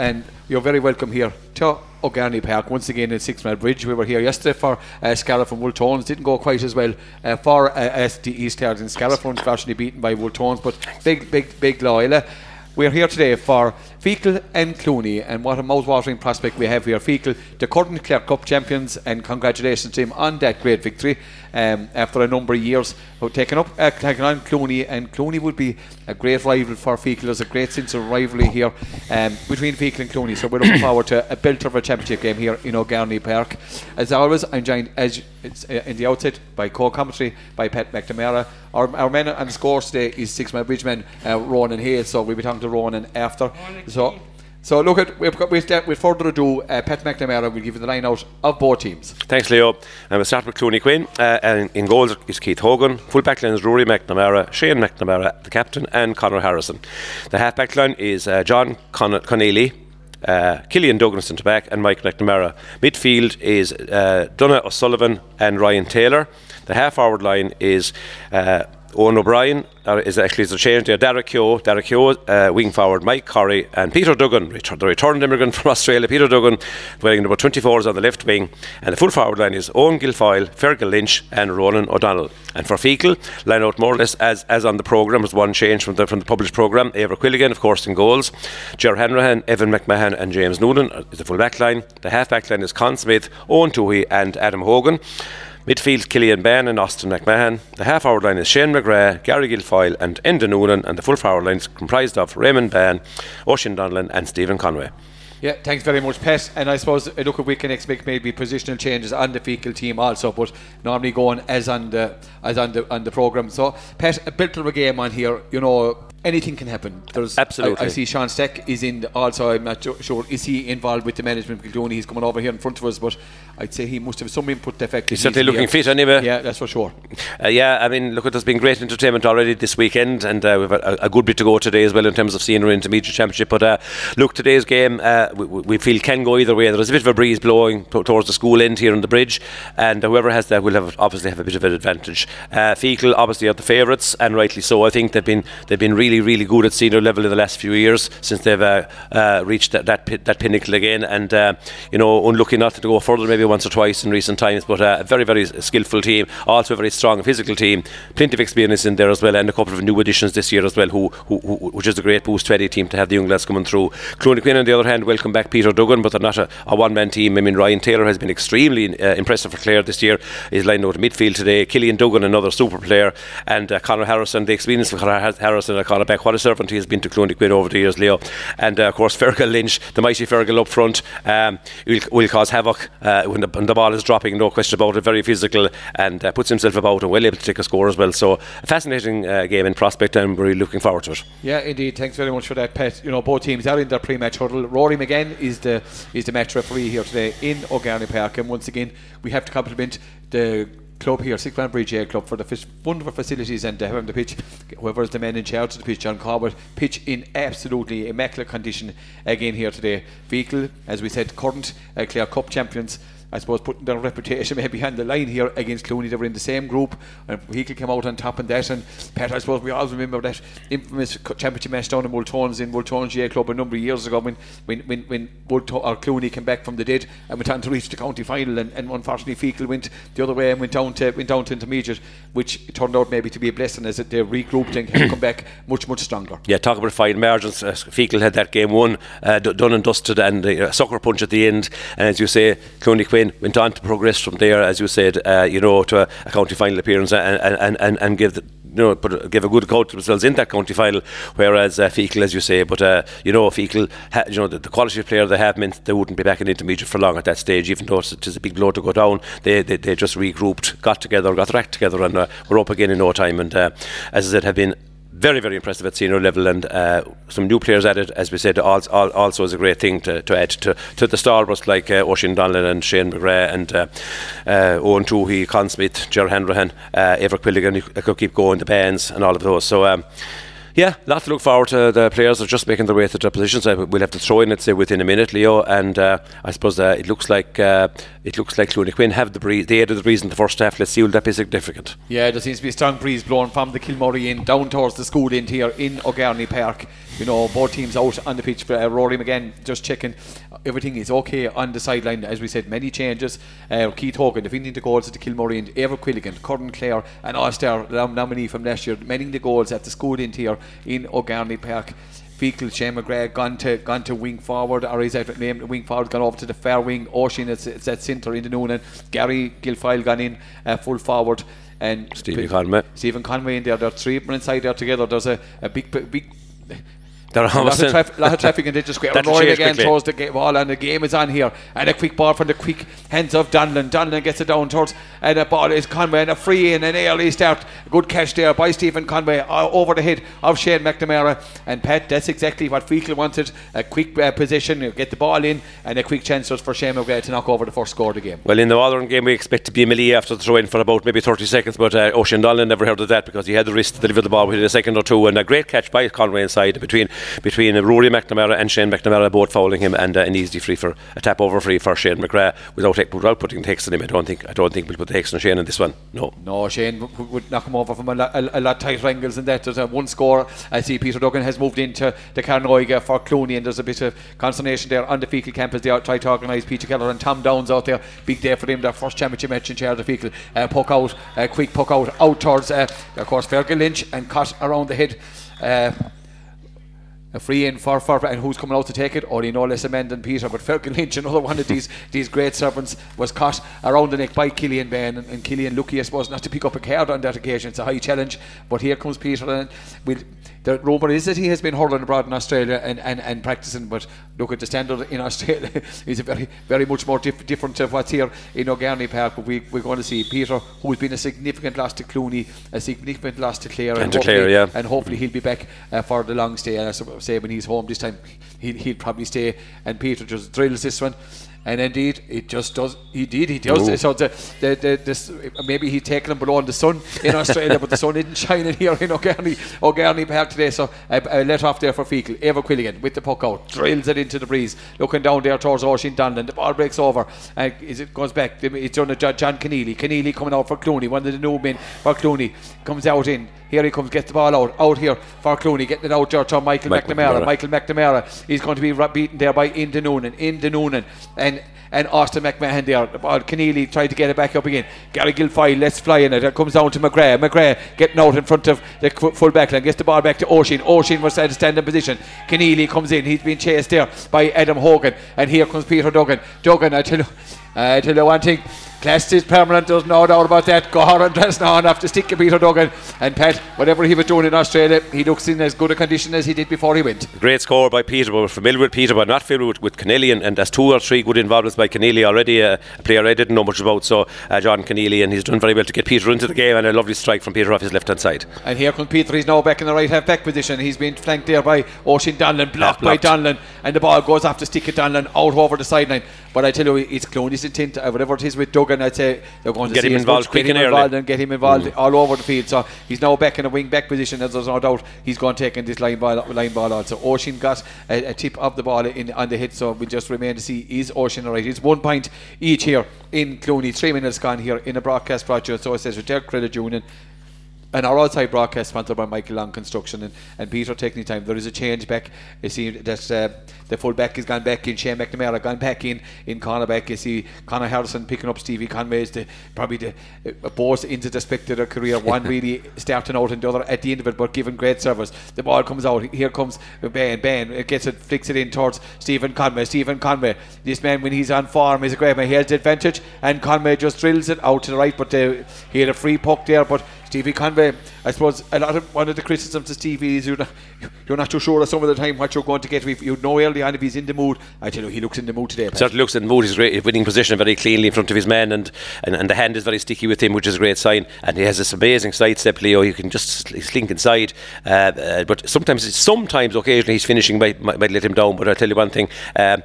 and you're very welcome here to O'Garney Park once again in Six Mile Bridge. We were here yesterday for uh, Scariff and Wolfe Tones. Didn't go quite as well uh, for uh, the East Yards in Scariff, unfortunately beaten by Wolfe Tones, but big, big, big Loyal. We're here today for Feakle and Clooney, and what a mouth-watering prospect we have here. Feakle, the current Clare Cup champions, and congratulations to him on that great victory um, after a number of years of taking up uh, taking on Clooney, and Clooney would be a great rival for Feakle. There's a great sense of rivalry here um, between Feakle and Clooney, so we're looking forward to a belter of a championship game here in O'Garney Park. As always, I'm joined as uh, in the outset by co-commentary by Pat McNamara. Our, our man on the score today is six man bridgeman uh, Ronan Hayes, so we'll be talking to Ronan after. So. So so look at we've got with, with further ado, uh, Pat McNamara will give you the line out of both teams. Thanks, Leo. And we'll start with Clooney Quin. Uh, and in goals is Keith Hogan. Full back line is Rory McNamara, Shane McNamara, the captain, and Conor Harrison. The half back line is uh, John Con- Connelly. Uh, Killian Duggan centre back and Mike McNamara. Midfield is uh, Donal O'Sullivan and Ryan Taylor. The half forward line is uh, Owen O'Brien uh, is actually the change there. Derek Keogh, Derek Keogh, uh, wing forward, Mike Corrie, and Peter Duggan, the returned immigrant from Australia. Peter Duggan, wearing number 24 is on the left wing, and the full forward line is Owen Guilfoyle, Fergal Lynch, and Ronan O'Donnell. And for Feakle, line out more or less as, as on the programme, was one change from the from the published programme. Eibhear Quilligan, of course, in goals. Ger Hanrahan, Evan McMahon, and James Noonan is the full back line. The half back line is Con Smith, Owen Toohey, and Adam Hogan. Midfield, Killian Ben and Austin McMahon. The half forward line is Shane McGrath, Gary Guilfoyle, and Enda Noonan. And the full forward line is comprised of Raymond Ben, Oisín Donlan, and Stephen Conway. Yeah, thanks very much, Pet. And I suppose uh, look, we can expect maybe positional changes on the Feakle team also, but normally going as on the as on the on the program. So, Pet, a bit of a game on here. You know, anything can happen. There's Absolutely. I, I see Sean Steck is in also. I'm not sure is he involved with the management. Kildowney, he's coming over here in front of us, but I'd say he must have some input. Effect. He's certainly looking fit anyway. Yeah, that's for sure. Uh, yeah, I mean, look, there's been great entertainment already this weekend, and uh, we've a, a good bit to go today as well in terms of senior intermediate championship. But uh, look, today's game uh, we, we feel can go either way. There's a bit of a breeze blowing t- towards the school end here on the bridge, and whoever has that will have obviously have a bit of an advantage. Uh, Feakle obviously are the favourites, and rightly so. I think they've been they've been really really good at senior level in the last few years since they've uh, uh, reached that that, that pinnacle again, and uh, you know unlucky not to go further maybe once or twice in recent times, but uh, a very very skillful team, also a very strong physical team, plenty of experience in there as well, and a couple of new additions this year as well, who, who, who which is a great boost to any team to have the young lads coming through. Quin on the other hand, welcome back Peter Duggan, but they're not a, a one man team. I mean Ryan Taylor has been extremely uh, impressive for Clare this year. He's lined out midfield today. Killian Duggan, another super player, and uh, Conor Harrison, the experience of Conor Harrison Beck. What a servant he has been to Quin over the years, Leo, and uh, of course Fergal Lynch, the mighty Fergal up front, um, will, will cause havoc uh, when, the, when the ball is dropping. No question about it. Very physical and uh, puts himself about and well able to take a score as well. So a fascinating uh, game in prospect, and we're really looking forward to it. Yeah, indeed. Thanks very much for that, Pet. You know, both teams are in their pre-match huddle. Rory McGann is the is the match referee here today in O'Garney Park, and once again we have to compliment the club here, Six Man Bridge A Club, for the f- wonderful facilities and uh, having the pitch. Whoever is the man in charge of the pitch, John Corbett, pitch in absolutely immaculate condition again here today. Feakle, as we said, current uh, Clare Cup champions. I suppose putting their reputation maybe on the line here against Clooney. They were in the same group, and Feakle came out on top in that. And Pat, I suppose we all remember that infamous championship match down in Wolfe Tones in Wolfe Tones GA Club a number of years ago when when when, when Multo- or Clooney came back from the dead and went on to reach the county final. And, and unfortunately, Feakle went the other way and went down to went down to intermediate, which turned out maybe to be a blessing as they regrouped and come back much much stronger. Yeah, talk about fine margins. Uh, Feakle had that game won, uh, done and dusted, and uh, a sucker punch at the end. And as you say, Clooney Quin went on to progress from there, as you said, uh, you know, to a, a county final appearance and and, and, and give the you know, put, give a good account to themselves in that county final. Whereas uh, Feakle, as you say, but uh, you know, Feakle, ha, you know, the, the, quality of player they have meant they wouldn't be back in intermediate for long at that stage, even though it's, it's a big blow to go down. They, they, they just regrouped, got together, got their act together, and uh, we're up again in no time. And uh, as I said, have been very, very impressive at senior level, and uh, some new players added, as we said, also, also is a great thing to, to add to, to the stalwarts like uh, Oisin Donlan and Shane McGrath and uh, uh, Owen Toohey, Con Smith, Ger Hanrahan, uh, Eibhear Quilligan. I could keep going, the bands and all of those. So. Um, Yeah, lot to look forward to. The players are just making their way to their positions. Uh, we'll have to throw in, let's say, within a minute, Leo. And uh, I suppose uh, it looks like uh, it looks like Clooney Quin have the breeze. They had the breeze in the first half. Let's see will that be significant. Yeah, there seems to be a strong breeze blowing from the Kilmurry in down towards the school end here in O'Garney Park. You know, both teams out on the pitch. Uh, Rory McGann just checking everything is okay on the sideline. As we said, many changes. Uh, Keith Hogan defending the goals at the Kilmurry and Eibhear Quilligan, Curran Clare, and All-Star nominee from last year, many the goals at the school end here in O'Garney Park. Feakle Shane McGrath gone to gone to wing forward, or is that named wing forward, gone over to the fair wing. Oisín it's, it's at centre in the noon, and Gary Guilfoyle gone in uh, full forward. And Stephen Conway. Stephen Conway in there. There are three men inside there together. There's a, a big, big there are a lot of, traf- lot of traffic in Ditcher Square. Rory McGann quickly. throws the ga- ball and the game is on here. And a quick ball from the quick hands of Donlan. Donlan gets it down towards and a ball is Conway and a free in an early start. Good catch there by Stephen Conway uh, over the head of Shane McNamara. And Pat, that's exactly what Feakle wanted. A quick uh, position, get the ball in and a quick chance for Shane McGrath to knock over the first score of the game. Well, in the modern game, we expect to be a melee after the throw in for about maybe 30 seconds, but uh, Oisín Donlan never heard of that because he had the risk to deliver the ball within a second or two. And a great catch by Conway inside between between Rory McNamara and Shane McNamara both fouling him, and uh, an easy free for a tap over free for Shane McGrath without without putting takes on him. I don't think I don't think we'll put takes on Shane in this one. No, no, Shane would knock him over from a, lot, a, lot tighter angles than that. There's a one score. I see Peter Duggan has moved into the Carnoiga for Clooney, and there's a bit of consternation there on the Feakle campus. They try to organise Peter Keller and Tom Downs out there. Big day for them. Their first championship match in charge of the Feakle. Uh, poke out, uh, quick poke out, out towards, uh, of course, Fergal Lynch and cut around the head. Uh, a free in for, for and who's coming out to take it? Oh, or you know less a man than Peter. But Fergal Lynch, another one of these these great servants, was caught around the neck by Killian Bain, and, and Killian lucky, I suppose, not to pick up a card on that occasion. It's a high challenge, but here comes Peter, and we'll the rumour is that he has been hurling abroad in Australia and, and, and practicing, but look at the standard in Australia is very very much more dif- different to what's here in O'Garney Park. But we, we're going to see Peter, who's been a significant loss to Clooney, a significant loss to Clare, and, and to Clare, yeah. and hopefully he'll be back uh, for the long stay. And I say when he's home this time, he'll, he'll probably stay, and Peter just drills this one and indeed it just does. He did. He does. Ooh. So the, the, the, this, maybe he's taken them below in the sun in Australia, but the sun isn't shining here in O'Garney, O'Garney Park today. So I, I let off there for Feakle. Eibhear Quilligan with the puck out, drills it into the breeze, looking down there towards Oisín Donlan. The ball breaks over, uh, and as it goes back, it's on John Keneally. Keneally coming out for Clooney, one of the new men for Clooney, comes out in. Here he comes, gets the ball out, out here for Clooney, getting it out there to Michael, Michael McNamara. McNamara. Michael McNamara, he's going to be beaten there by Enda Noonan, Enda Noonan, and and Austin McMahon there. Keneally tried to get it back up again. Gary Guilfoyle, let's fly in it. It comes down to McGrath. McGrath getting out in front of the full back line, gets the ball back to Oisín. Oisín was at a standing position. Keneally comes in, he's been chased there by Adam Hogan, and here comes Peter Duggan. Duggan, I tell you, I tell you one thing. Class is permanent, there's no doubt about that. Go hard and dress now enough to stick to Peter Duggan. And Pat, whatever he was doing in Australia, he looks in as good a condition as he did before he went. Great score by Peter, but we're familiar with Peter, but not familiar with, with Keneally. And, and there's two or three good involvements by Keneally already, uh, a player I didn't know much about. So, uh, John Keneally, and he's done very well to get Peter into the game. And a lovely strike from Peter off his left hand side. And here comes Peter, he's now back in the right half back position. He's been flanked there by Oisín Donlan, blocked, blocked, by Donlan, and the ball goes off to stick at Donlan out over the sideline. But I tell you, it's Clooney's intent, uh, whatever it is with Duggan, I'd say they're going to get him involved quick and involved and get him involved mm. all over the field. So he's now back in a wing back position, as there's no doubt he's going to take in this line ball, line ball also. Oisín got a, a, tip of the ball in on the hit, so we'll just remain to see is Oisín alright. It's one point each here in Clooney, three minutes gone here in a broadcast project. So it says Retired Credit Union and our outside broadcast sponsored by Michael Long Construction and, and Peter taking time. There is a change back. You see that uh, the full back has gone back in. Shane McNamara gone back in in cornerback. You see Connor Harrison picking up Stevie Conway's the probably the uh, both into the spectator career. One really starting out and the other at the end of it, but giving great service. The ball comes out. Here comes Ben. Ben it gets it, flicks it in towards Stephen Conway. Stephen Conway. This man when he's on form is a great man. He has the advantage, and Conway just drills it out to the right, but uh, he had a free puck there, but Stevie Conway, I suppose a lot of one of the criticisms of Stevie is you're not, you're not too sure of some of the time what you're going to get. If you know early on if he's in the mood, I tell you he looks in the mood today. Certainly looks in the mood. He's great, winning position very cleanly in front of his men, and, and, and the hand is very sticky with him, which is a great sign. And he has this amazing side step, Leo. You can just slink inside, uh, uh, but sometimes, sometimes, occasionally, he's finishing might, might, might let him down. But I tell you one thing. Um,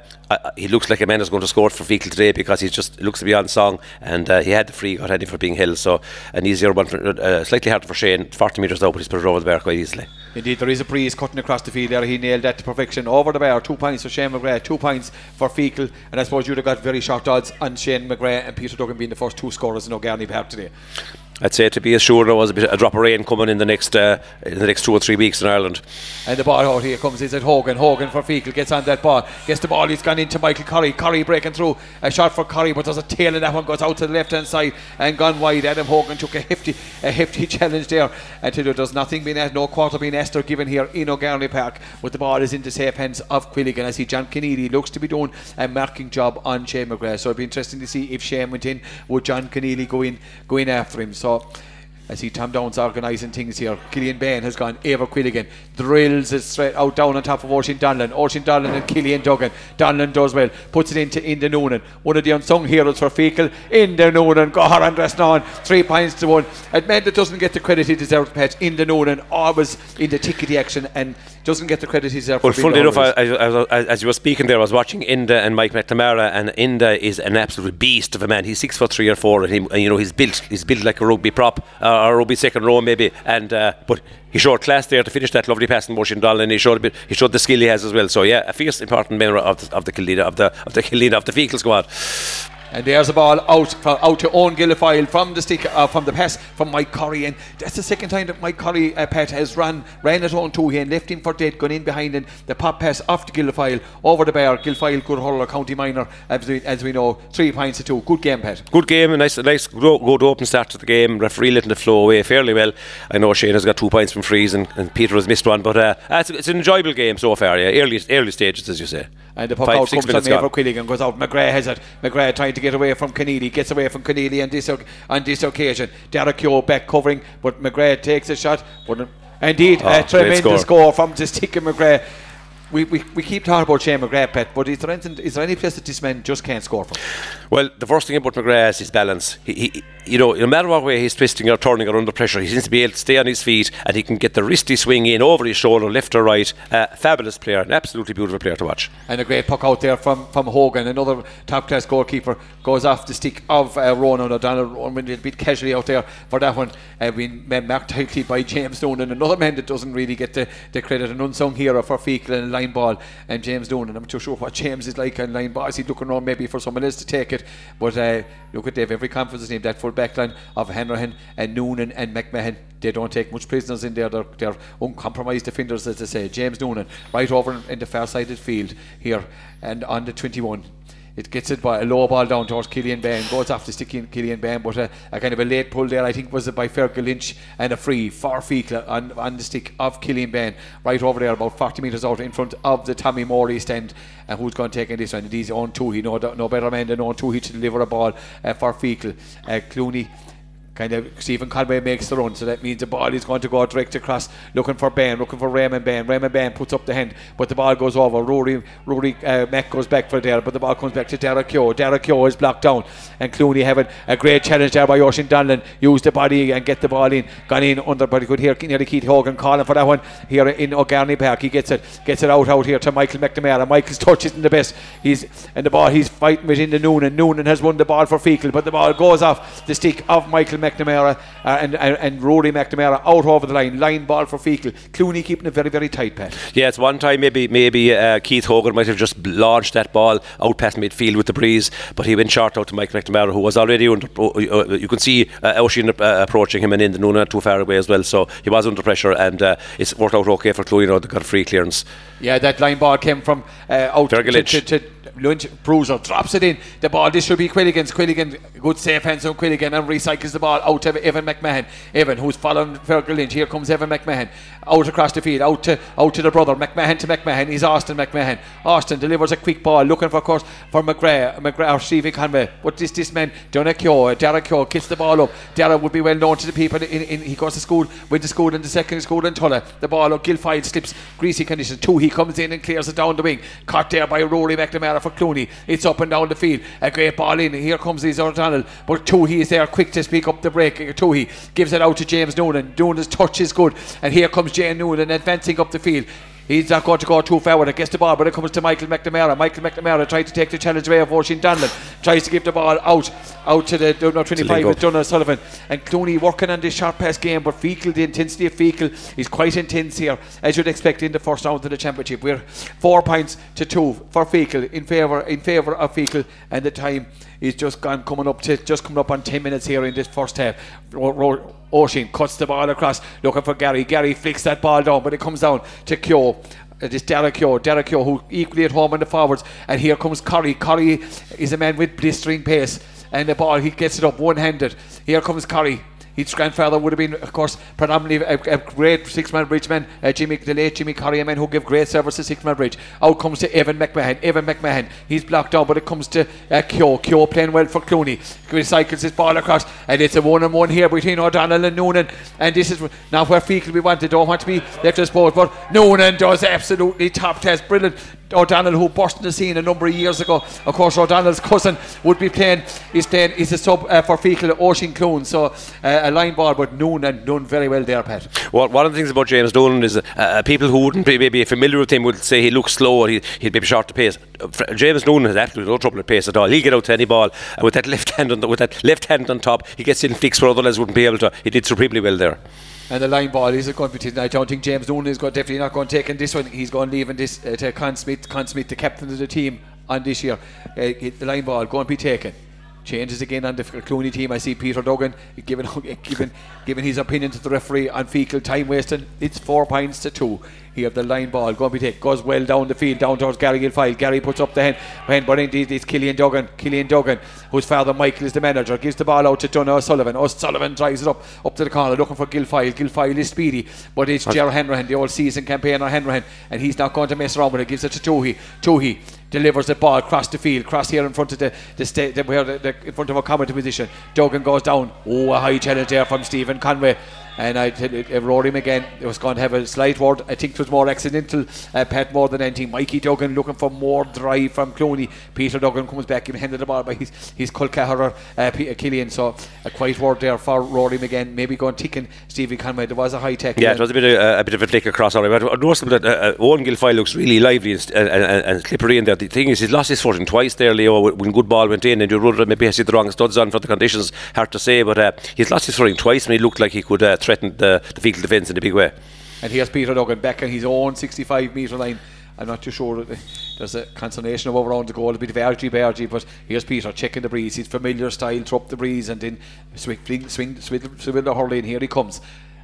he looks like a man who's going to score for Feakle today because he just looks to be on song and uh, he had the free got ready for being held so an easier one for, uh, slightly harder for Shane 40 metres out, but he's put it over the bar quite easily. Indeed, there is a breeze cutting across the field there. He nailed that to perfection. Over the bar, two points for Shane McGrath, two points for Feakle, and I suppose you'd have got very short odds on Shane McGrath and Peter Duggan being the first two scorers in O'Garney Park today. I'd say to be assured there was a bit a drop of rain coming in the next uh, in the next two or three weeks in Ireland. And the ball out here comes is at Hogan. Hogan for Feakle gets on that ball, gets the ball. He's gone into Michael Curry. Curry breaking through a shot for Curry, but there's a tail and that one goes out to the left hand side and gone wide. Adam Hogan took a hefty a hefty challenge there. And there's nothing being no quarter being asked or given here in O'Garney Park. But the ball is into safe hands of Quilligan. I see John Keneally looks to be doing a marking job on Shane McGrath. So it'd be interesting to see if Shane went in, would John Keneally go in go in after him. So I see Tom Downs organising things here. Killian Bain has gone Eibhear Quilligan, drills it straight out down on top of Oisin Donlan. Oisin Donlan and Killian Duggan. Donlan does well, puts it into Enda Noonan, one of the unsung heroes for Feakle. Enda Noonan, Gohar and Dressnawn, three points to one. It meant it doesn't get the credit he deserves, Pat. Enda Noonan always in the tickety action and doesn't get the credit he deserves. Well, funnily enough, I, I, I, as you were speaking there, I was watching Enda and Mike McNamara, and Enda is an absolute beast of a man. He's six foot three or four, and, he, and you know he's built he's built like a rugby prop uh, or a rugby second row maybe, and uh, but he showed class there to finish that lovely passing motion doll, and he showed a bit, he showed the skill he has as well. So yeah, a fierce important member of the of the Kildina of the of the Kildina of the Feakle squad. And there's a ball out from, out to Owen Guilfoyle from the stick uh, from the pass from Mike Curry. And that's the second time that Mike Curry uh, Pat has run ran it on two here and left him for dead gone in behind and the pop pass off to Guilfoyle over the bar. Guilfoyle good hurler county minor as we, as we know three points to two. Good game Pat. Good game. A nice nice good, open start to the game. Referee letting the flow away fairly well. I know Shane has got two points from frees and, and Peter has missed one but uh, it's, it's, an enjoyable game so far yeah. Early early stages as you say and the puck Five, out comes on Quilligan goes out McGrath has it. McGrath trying to get away from Keneally gets away from Keneally on this, on this occasion. Derek Keogh back covering but McGrath takes a shot. But indeed oh, a tremendous score. score from the stick of McGrath we, we, we keep talking about Shane McGrath, Pet, but is there, anything, is there any place that this man just can't score from? Well, the first thing about McGrath is his balance. He, he, you know, no matter what way he's twisting or turning or under pressure, he seems to be able to stay on his feet and he can get the wristy swing in over his shoulder, left or right. Uh, fabulous player, an absolutely beautiful player to watch. And a great puck out there from, from Hogan, another top class goalkeeper, goes off the stick of uh, Ronan O'Donnell. Went a bit casually out there for that one. Uh, been marked tightly by James Stone and another man that doesn't really get the, the credit, an unsung hero for Feakle and line ball. And James Noonan, I'm not too sure what James is like on line ball. Is he looking around maybe for someone else to take it? But uh, look at Dave, every confidence in him, that full back line of Hanrahan and Noonan and McMahon. They don't take much prisoners in there. They're, they're uncompromised defenders, as they say. James Noonan, right over in the far sided field here and on the 21 it gets it by a low ball down towards Killian Bain, goes off the stick Killian Bain, but a, a, kind of a late pull there, I think was it by Fergal Lynch and a free for Feakle on, on the stick of Killian Bain, right over there, about 40 metres out in front of the Tommy Morley stand. And who's going to take in this one? He's on two. He no, no better man than on two. He to deliver a ball uh, for Feakle. Uh, Clooney kind of Stephen Conway makes the run, so that means the ball is going to go direct across, looking for Ben, looking for Raymond Ben. Raymond Ben puts up the hand, but the ball goes over. Rory Rory uh, Mack goes back for there, but the ball comes back to Derek Keogh. Derek Keogh is blocked down, and Clooney having a great challenge there by Oisin Donlan. Use the body and get the ball in. Gone in under, but he could hear nearly Keith Hogan calling for that one here in O'Garney Park. He gets it, gets it out out here to Michael McNamara. Michael's touch isn't the best. He's and the ball he's fighting within the Noonan. Noonan has won the ball for Feakle, but the ball goes off the stick of Michael McNamara uh, and, and, and Rory McNamara out over the line, line ball for Feakle. Clooney keeping it very, very tight, Pat. Yeah, it's one time maybe maybe uh, Keith Hogan might have just launched that ball out past midfield with the breeze, but he went short out to Mike McNamara, who was already under. Uh, uh you can see uh, uh, approaching him and in the no not too far away as well, so he was under pressure, and uh, it's worked out okay for Clooney. You know, they got a free clearance. Yeah, that line ball came from uh, out to, to, to, Lynch, Bruiser drops it in. The ball, this should be Quilligan's. Quilligan, good safe hands on Quilligan and recycles the ball out to Evan McMahon. Evan, who's following Fergal Lynch. Here comes Evan McMahon. Out across the field, out to out to the brother. McMahon to McMahon. He's Austin McMahon. Austin delivers a quick ball, looking for, course, for McGrath, McGrath or Stevie Conway. But this this man, Keogh, Derek Keogh, kicks the ball up. Derek would be well known to the people. In, in, he goes to school, went to school in the second school in Tulla. The ball up, Guilfoyle slips, greasy condition. Two, he comes in and clears it down the wing. Caught there by Rory McNamara for Clooney. It's up and down the field. A great ball in. Here comes his O'Donnell. But Toohey is there quick to speak up the break. Toohey gives it out to James Noonan. Noonan's touch is good. And here comes Jane Noonan advancing up the field He's not going to go too far when it gets the ball, but it comes to Michael McNamara. Michael McNamara tries to take the challenge away of Oisin Donlan, tries to give the ball out out to the no, 25 with Donal Sullivan. And Clooney working on this short pass game, but Feakle, the intensity of Feakle is quite intense here, as you'd expect in the first round of the championship. We're four points to two for Feakle in favour in favour of Feakle, and the time is just gone coming up to just coming up on 10 minutes here in this first half. Oisin cuts the ball across, looking for Gary. Gary flicks that ball down, but it comes down to Keogh. It is Derek Keogh, Derek Keogh, who equally at home in the forwards. And here comes Curry. Curry is a man with blistering pace. And the ball, he gets it up one handed. Here comes Curry. His grandfather would have been, of course, predominantly a, a great six-man bridge man, uh, Jimmy, the late Jimmy Corrie, man who gave great service to six-man bridge. Out comes to Evan McMahon. Evan McMahon, he's blocked down, but it comes to uh, Keogh. Keogh playing well for Clooney. Recycles his ball across, and it's a one-on-one here between O'Donnell and Noonan. And this is now where Feakle we want. They don't want to be left exposed, but Noonan does absolutely top test, brilliant. O'Donnell, who burst in the scene a number of years ago. Of course, O'Donnell's cousin would be playing. He's playing. He's a sub uh, for Feakle, Oisin Clune. So uh, a line ball, but Noon and done very well there, Pat. Well, one of the things about James Dolan is uh, uh, people who wouldn't be maybe familiar with him would say he looks slow. He, he'd be short to pace. James Noonan has absolutely no trouble at pace at all. He'll get out to any ball and with that left hand on the, with that left hand on top, he gets in flicks where other lads wouldn't be able to. He did supremely well there. And the line ball is a competition. I don't think James Noonan is going, definitely not going to take in this one. He's going to leave in this uh, to Con Smith, Con Smith, the captain of the team on this year. Uh, the line ball going to be taken changes again on the Clooney team. I see Peter Duggan giving giving giving his opinion to the referee on Feakle time wasting. It's four points to two. He have the line ball going to be take goes well down the field down towards Gary Guilfoyle. Gary puts up the hand, hand but indeed it's Killian Duggan. Killian Duggan, whose father Michael is the manager, gives the ball out to Donal O'Sullivan. O'Sullivan drives it up up to the corner looking for Guilfoyle. Guilfoyle is speedy, but it's Ger Hanrahan, the old season campaigner Hanrahan, and he's not going to mess around with it. Gives it to Toohey. Toohey delivers the ball across the field, cross here in front of the the, sta- the, where the, in front of a commenting position. Duggan goes down. Oh, a high challenge there from Stephen Conway. And I tell you, Rory McGann, it was going to have a slight word. I think it was more accidental, uh, Pat, more than anything. Mikey Duggan looking for more drive from Clooney. Peter Duggan comes back, him handed the ball by his, his Culcaher, uh, Peter Killian. So a quiet word there for Rory McGann. Maybe going ticking Stevie Conway. There was a high tech. Yeah, it was a bit of a, a bit of a flick across. All right, but I noticed that uh, uh, Owen Guilfoyle looks really lively and, and, and, and, slippery in there. The thing is, he's lost his footing twice there, Leo, when good ball went in, and you ruled maybe has the wrong studs on for the conditions. Hard to say, but uh, he's lost his footing twice, and he looked like he could uh, threaten the, the Feakle defence in a big way. And here's Peter Duggan back on his own 65 metre line. I'm not too sure that there's a consolation of around the goal, a bit of RG by RG, but here's Peter checking the breeze. His familiar style, up the breeze and then swing, swing, swing, swing, swing the hurley, and here he comes.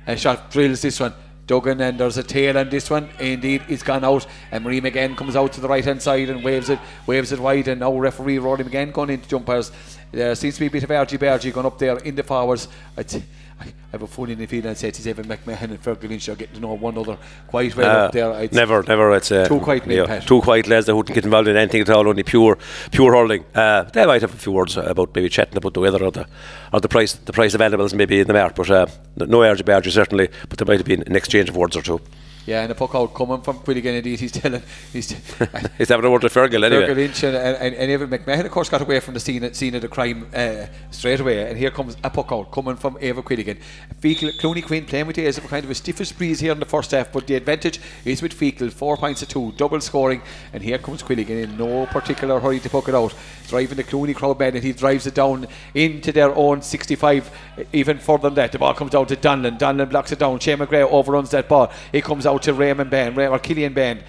A shot drills this one. Duggan and there's a tail on this one. Indeed, it's gone out, and Rory McGann comes out to the right hand side and waves it, waves it wide, and now referee Rory McGann going into jumpers. There seems to be a bit of RG by RG going up there in the forwards. I'd, I have a funny and that it's Evan McMahon and Fergal Lynch are getting to know one another quite well uh, up there. It's never, never. It's uh, too quiet, yeah, too quiet lads that wouldn't get involved in anything at all. Only pure, pure hurling. Uh, they might have a few words about maybe chatting about the weather or the or the price, the price of animals maybe in the mark, but uh, no RGB certainly. But there might have been an exchange of words or two. Yeah, and a puck out coming from Quilligan indeed. He's telling he's he's having a word with Fergal anyway. Fergal Lynch and, and, and Evan McMahon of course got away from the scene scene of the crime uh, straight away. And here comes a puck out coming from Eibhear Quilligan. Feakle, Clooney Quin playing with as kind of a stiffest breeze here in the first half, but the advantage is with Feakle, four points to two, double scoring. And here comes Quilligan in no particular hurry to puck it out, driving the Clooney crowd man, and he drives it down into their own 65. Even further than that, the ball comes down to Donlan. Donlan blocks it down. Shane McGrath overruns that ball. It comes out to Raymond Bain, or Killian Bain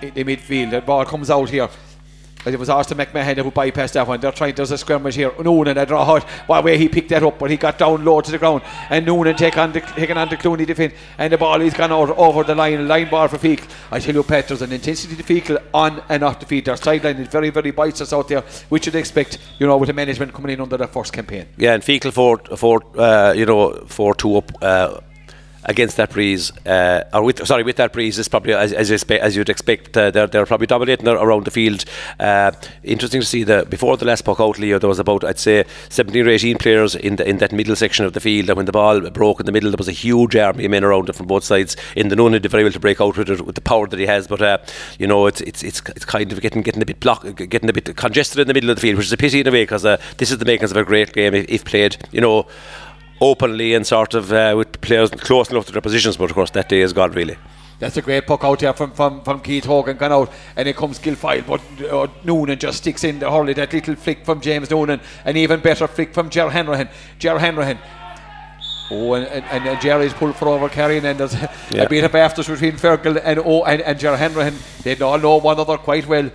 in the midfield. The ball comes out here. It was Austin McMahon who bypassed that one. They're trying, there's a skirmish here. Noonan, I out what way he picked that up, but he got down low to the ground. And Noonan take on the, taking on the Clooney defence. And the ball is gone out over the line, line ball for Feakle. I tell you, Pet, there's an intensity to Feakle on and off the field. Their sideline is very, very boisterous out there, which you'd expect, you know, with the management coming in under their first campaign. Yeah, and Feakle for, for uh, you know, 4 2 up. Uh, against that breeze, uh, or with sorry with that breeze, is probably as as, as you'd expect. Uh, they're they're probably dominating around the field. Uh, interesting to see that before the last puck out, Leo, there was about I'd say 17 or 18 players in the, in that middle section of the field, and when the ball broke in the middle, there was a huge army of men around it from both sides. Enda Noonan did very well to break out with it with the power that he has, but uh, you know it's it's it's it's kind of getting getting a bit block, getting a bit congested in the middle of the field, which is a pity in a way because uh, this is the makings of a great game if, if played. You know openly and sort of uh, with players close enough to their positions. But of course, that day is gone really. That's a great puck out there from, from, from Keith Hogan gone out and it comes Guilfoyle but uh, Noonan just sticks in the hurley that little flick from James Noonan an even better flick from Ger Hanrahan Ger Hanrahan Oh, and, and, and Jerry's pulled for over carrying, and there's Yeah. a bit of afters between Fergal and oh, and, and Ger Hanrahan. They all know one another quite well.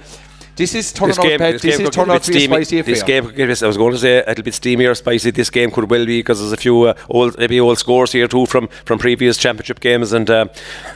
This is turning This out, game, Pat, this this, game is turning out to be a steamy. spicy affair. This game I was going to say a little bit steamier, spicy. This game could well be because there's a few uh, old, maybe old scores here too from, from previous championship games, and uh,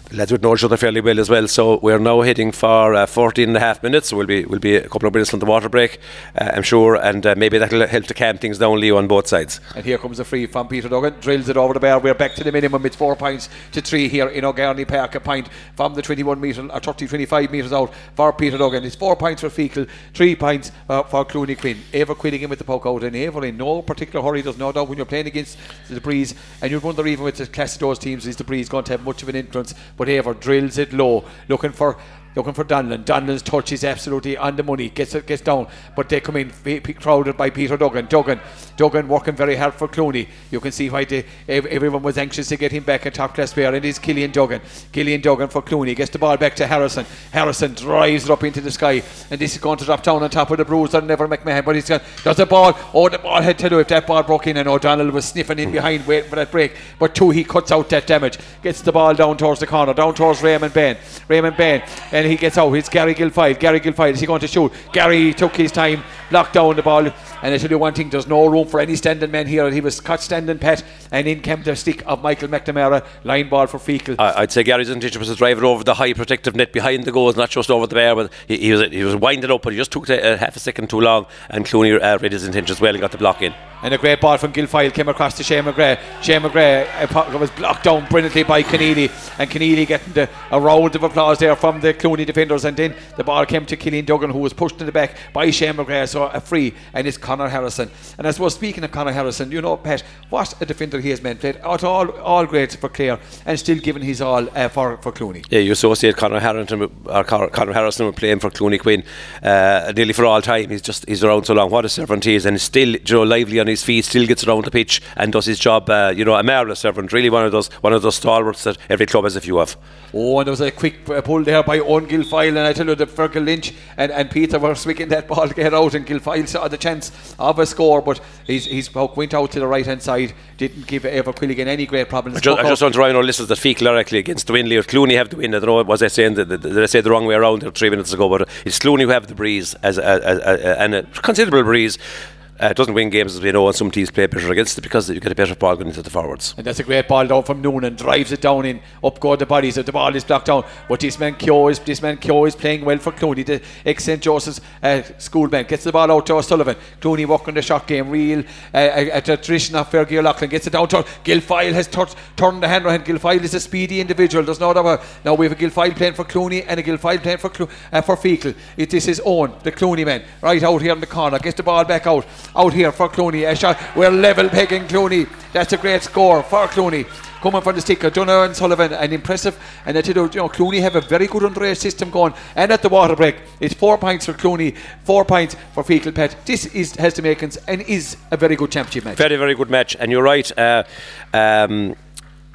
the lads would know each other fairly well as well. So we're now heading for uh, 14 and a half minutes. So we'll be we'll be a couple of minutes from the water break, uh, I'm sure, and uh, maybe that'll help to calm things down, Leo, on both sides. And here comes a free from Peter Duggan, drills it over the bar. We're back to the minimum. It's four points to three here in O'Garney Park. A point from the 21 metre, or 30, 25 metres out for Peter Duggan. It's four points for Feakle, three points uh, for Clooney Quin. Ava Quinn again with the poke out, and Eibhear in no particular hurry. There's no doubt when you're playing against the breeze, and you'd wonder even with the class of those teams, is the breeze going to have much of an influence? But Eibhear drills it low, looking for looking for Donlan. Donlan's touch is absolutely on the money. Gets it, gets down, but they come in crowded by Peter Duggan. Duggan, Duggan working very hard for Clooney. You can see why they, ev- everyone was anxious to get him back in top class player. It is Killian Duggan. Killian Duggan for Clooney gets the ball back to Harrison. Harrison drives it up into the sky, and this is going to drop down on top of the Bruiser. Never McMahon, but he's got there's a ball. Oh, the ball had to do if that ball broke in, and O'Donnell was sniffing in behind, waiting for that break. But Toohey cuts out that damage. Gets the ball down towards the corner, down towards Raymond Bain. Raymond Bain, and he gets out. It's Gary Guilfoyle. Gary Guilfoyle, is he going to shoot? Gary took his time, locked down the ball. And I tell you one thing, there's no room for any standing men here. And he was caught standing pat, and in came the stick of Michael McNamara, line ball for Feakle. I'd say Gary's intention was to drive it over the high protective net behind the goals, not just over the bar. But he, he was he was winding up, but he just took the, uh, half a second too long, and Clooney uh, read his intentions well and got the block in. And a great ball from Guilfoyle came across to Shane McGrath. Shane McGrath uh, was blocked down brilliantly by Keneally. And Keneally getting the, a round of applause there from the Clooney defenders. And then the ball came to Killian Duggan, who was pushed in the back by Shane McGrath. So a free. And it's Connor Harrison. And I suppose, speaking of Connor Harrison, you know, Pat, what a defender he has meant. Played out all, all great for Clare and still giving his all uh, for, for Clooney. Yeah, you associate Connor Harrington with, or Con- Conor Harrison with playing for Clooney Quin uh, nearly for all time. He's just he's around so long. What a servant he is, and he's still you know lively on his feet. Still gets around the pitch and does his job. Uh, you know, a marvelous servant. Really one of those one of those stalwarts that every club has a few of. Oh, and there was a quick uh, pull there by Owen Guilfoyle, and I tell you, that Fergal Lynch and, and Peter were swinging that ball to get out, and Guilfoyle saw the chance of a score, but his, his went out to the right hand side, didn't give Eibhear Quilligan any great problems. I just, I just want to remind our listeners that Feakle are actually against the Winley. If Clooney have the win, I don't know, was I saying that, that I said the wrong way around there three minutes ago, but it's Clooney who have the breeze as a, a, a, a, and a considerable breeze. Uh, doesn't win games as we know, and some teams play better against it because you get a better ball going into the forwards. And that's a great ball down from Noonan, drives it down in, up go the bodies, of the ball is blocked down. But this man Keogh is this man Keogh is playing well for Clooney, the ex St Joseph's uh, schoolman. Gets the ball out to O'Sullivan. Clooney working the shot game, real uh, a, a tradition of Fergie. Gets it down to Guilfoyle has tur- turned the hand around. Guilfoyle is a speedy individual. There's no doubt about. Now we have a Guilfoyle playing for Clooney and a Guilfoyle playing for Clo- uh, for Feakle. It is his own, the Clooney man, right out here in the corner. Gets the ball back out, out here for Clooney. A shot. We're level pegging Clooney. That's a great score for Clooney. Coming from the stick, Dunner and Sullivan, and impressive. And I tell you, you know, Clooney have a very good underage system going. And at the water break, it's four points for Clooney, four points for Feakle Pet. This is has the makings and is a very good championship match. Very, very good match, and you're right. Uh, um,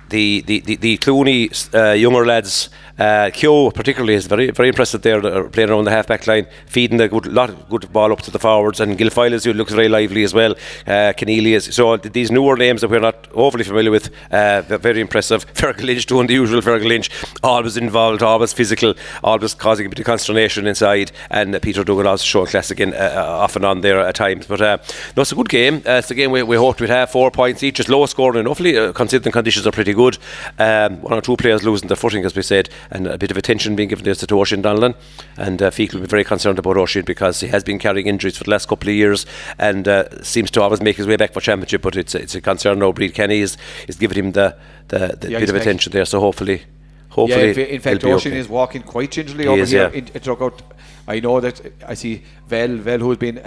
the, the, the, the Clooney uh, younger lads, uh, particularly is very very impressive there, uh, playing around the half back line, feeding the good lot of good ball up to the forwards, and Guilfoyle is who looks very lively as well. Uh, so these newer names that we're not overly familiar with, uh, very impressive. Fergal Lynch doing the usual Fergal Lynch, always involved, always physical, always causing a bit of consternation inside, and uh, Peter Duggan also showing class again uh, uh, off and on there at times. But uh, no, it's a good game. Uh, it's a game we, we hoped we'd have four points each, just low scoring enoughly, uh, considering conditions are pretty good. Um, one or two players losing their footing, as we said, and a bit of attention being given to Oisín Donlan. And uh, will be very concerned about Oisín because he has been carrying injuries for the last couple of years and uh, seems to always make his way back for championship. But it's, it's a concern now. Breed Kenny is, is giving him the, the, the The bit of attention there. So hopefully, hopefully, in, fa- in fact, Oisín okay. is walking quite gingerly He over is, here yeah. in, in Dugout. I know that I see Vel, Vel, who's been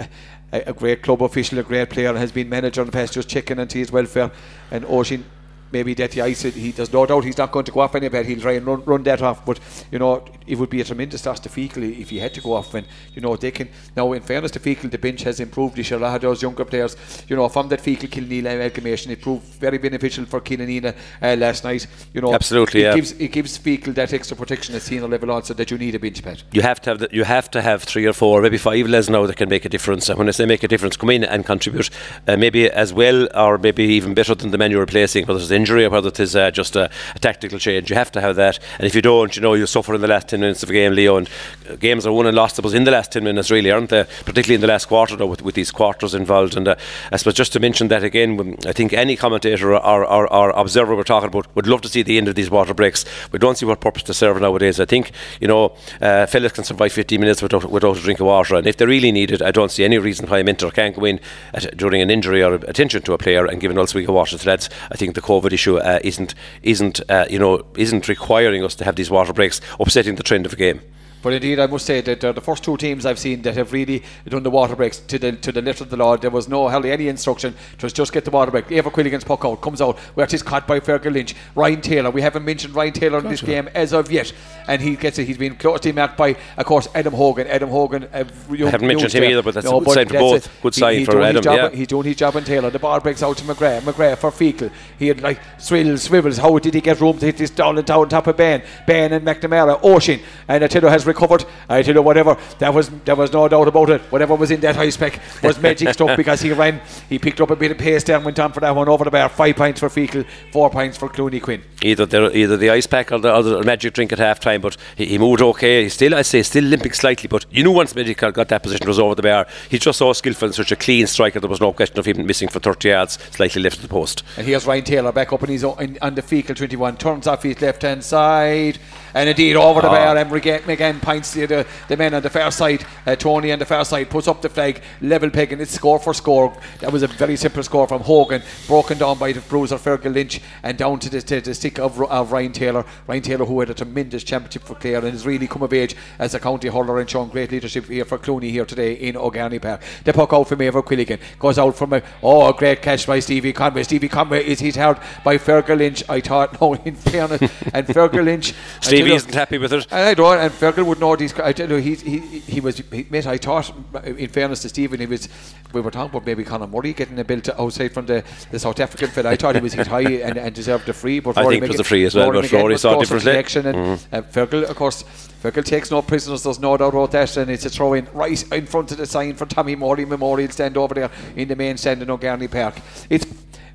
a, a great club official, a great player, has been manager in the past, just checking into his welfare. And Oisín, maybe that the ice, he there's no doubt he's not going to go off any bed. He'll try and run, run that off. But you know, it would be a tremendous loss to Feakle if he had to go off. And, you know they can now, in fairness to Feakle, the bench has improved. This year, those younger players, you know, from that Feakle Kilneel amalgamation, it proved very beneficial for Killanena uh, last night. You know, absolutely, it yeah. gives it gives that extra protection at senior level also that you need a bench pad. You have to have the, you have to have three or four, maybe five les now that can make a difference. And when I say make a difference, come in and contribute, uh, maybe as well or maybe even better than the men you're replacing, it's injury or whether it is uh, just a, a, tactical change. You have to have that, and if you don't, you know you suffer in the last ten minutes of a game, Leo. And uh, games are won and lost, I in the last ten minutes, really, aren't they? Particularly in the last quarter, though, with, with these quarters involved. And uh, I suppose just to mention that again, I think any commentator or, or, or, observer we're talking about would love to see the end of these water breaks. We don't see what purpose they serve nowadays. I think you know uh, can survive 15 minutes without, without a drink of water, and if they really need it, I don't see any reason why a mentor can't go in at, during an injury or attention to a player and give an ulcer week of water. So that's I think the COVID issue uh, isn't isn't uh, you know isn't requiring us to have these water breaks, upsetting the trend of the game. But indeed, I must say that they're the first two teams I've seen that have really done the water breaks to the to the letter of the law. There was no hardly any instruction. It was just get the water break. Eibhear Quilligan's puck out comes out where it is caught by Fergal Lynch. Ryan Taylor. We haven't mentioned Ryan Taylor in this game as of yet, and he gets it. He's been closely marked by, of course, Adam Hogan. Adam Hogan. Uh, I haven't mentioned him either, but that's no, a good sign for both. It. Good sign he, for Adam. Job, yeah. He's doing his job on Taylor. The ball breaks out to McGrath. McGrath for Feakle. He had like swills, swivels. How did he get room to hit this down and down top of Ben? Ben and McNamara. Oisín. And Taylor has recovered. I tell you know, whatever. That was there was no doubt about it. Whatever was in that high spec was magic stuff because he ran, he picked up a bit of pace there and went on for that one over the bar. Five points for Feakle, four points for Clooney Quin. Either the either the ice pack or the, or the magic drink at half time, but he, he, moved okay. He still, I say, still limping slightly, but you knew once Magic got that position was over the bar. He's just so skillful and such a clean striker. There was no question of him missing for 30 yards, slightly left of the post. And here's Ryan Taylor back up in his own, in, on the Feakle 21, turns off his left hand side and indeed over the oh. bar and again points to the, the men on the far side uh, Tony on the far side puts up the flag level peg and it's score for score. That was a very simple score from Hogan broken down by the bruiser Fergal Lynch and down to the, to the stick of, of Ryan Taylor. Ryan Taylor who had a tremendous championship for Clare and has really come of age as a county hurler and shown great leadership here for Clooney here today in O'Garney Park. The puck out from Eibhear Quilligan goes out from a oh a great catch by Stevie Conway. Stevie Conway is hit hard by Fergal Lynch I thought. No in fairness. And Fergal Lynch Stevie isn't happy with it. I don't, and Fergal would know these. I tell you, he he, he was. He, mate, I thought, in fairness to Stephen, he was. We were talking about maybe Conor Murray getting a bill to outside from the, the South African fella. I thought he was hit high and, and deserved the free, but I think it was the free as well. But Rory saw differently. And mm-hmm. uh, Fergal, of course, Fergal takes no prisoners. There's no doubt about that, and it's a throw in right in front of the sign for Tommy Murray Memorial stand over there in the main stand in O'Garney Park. It's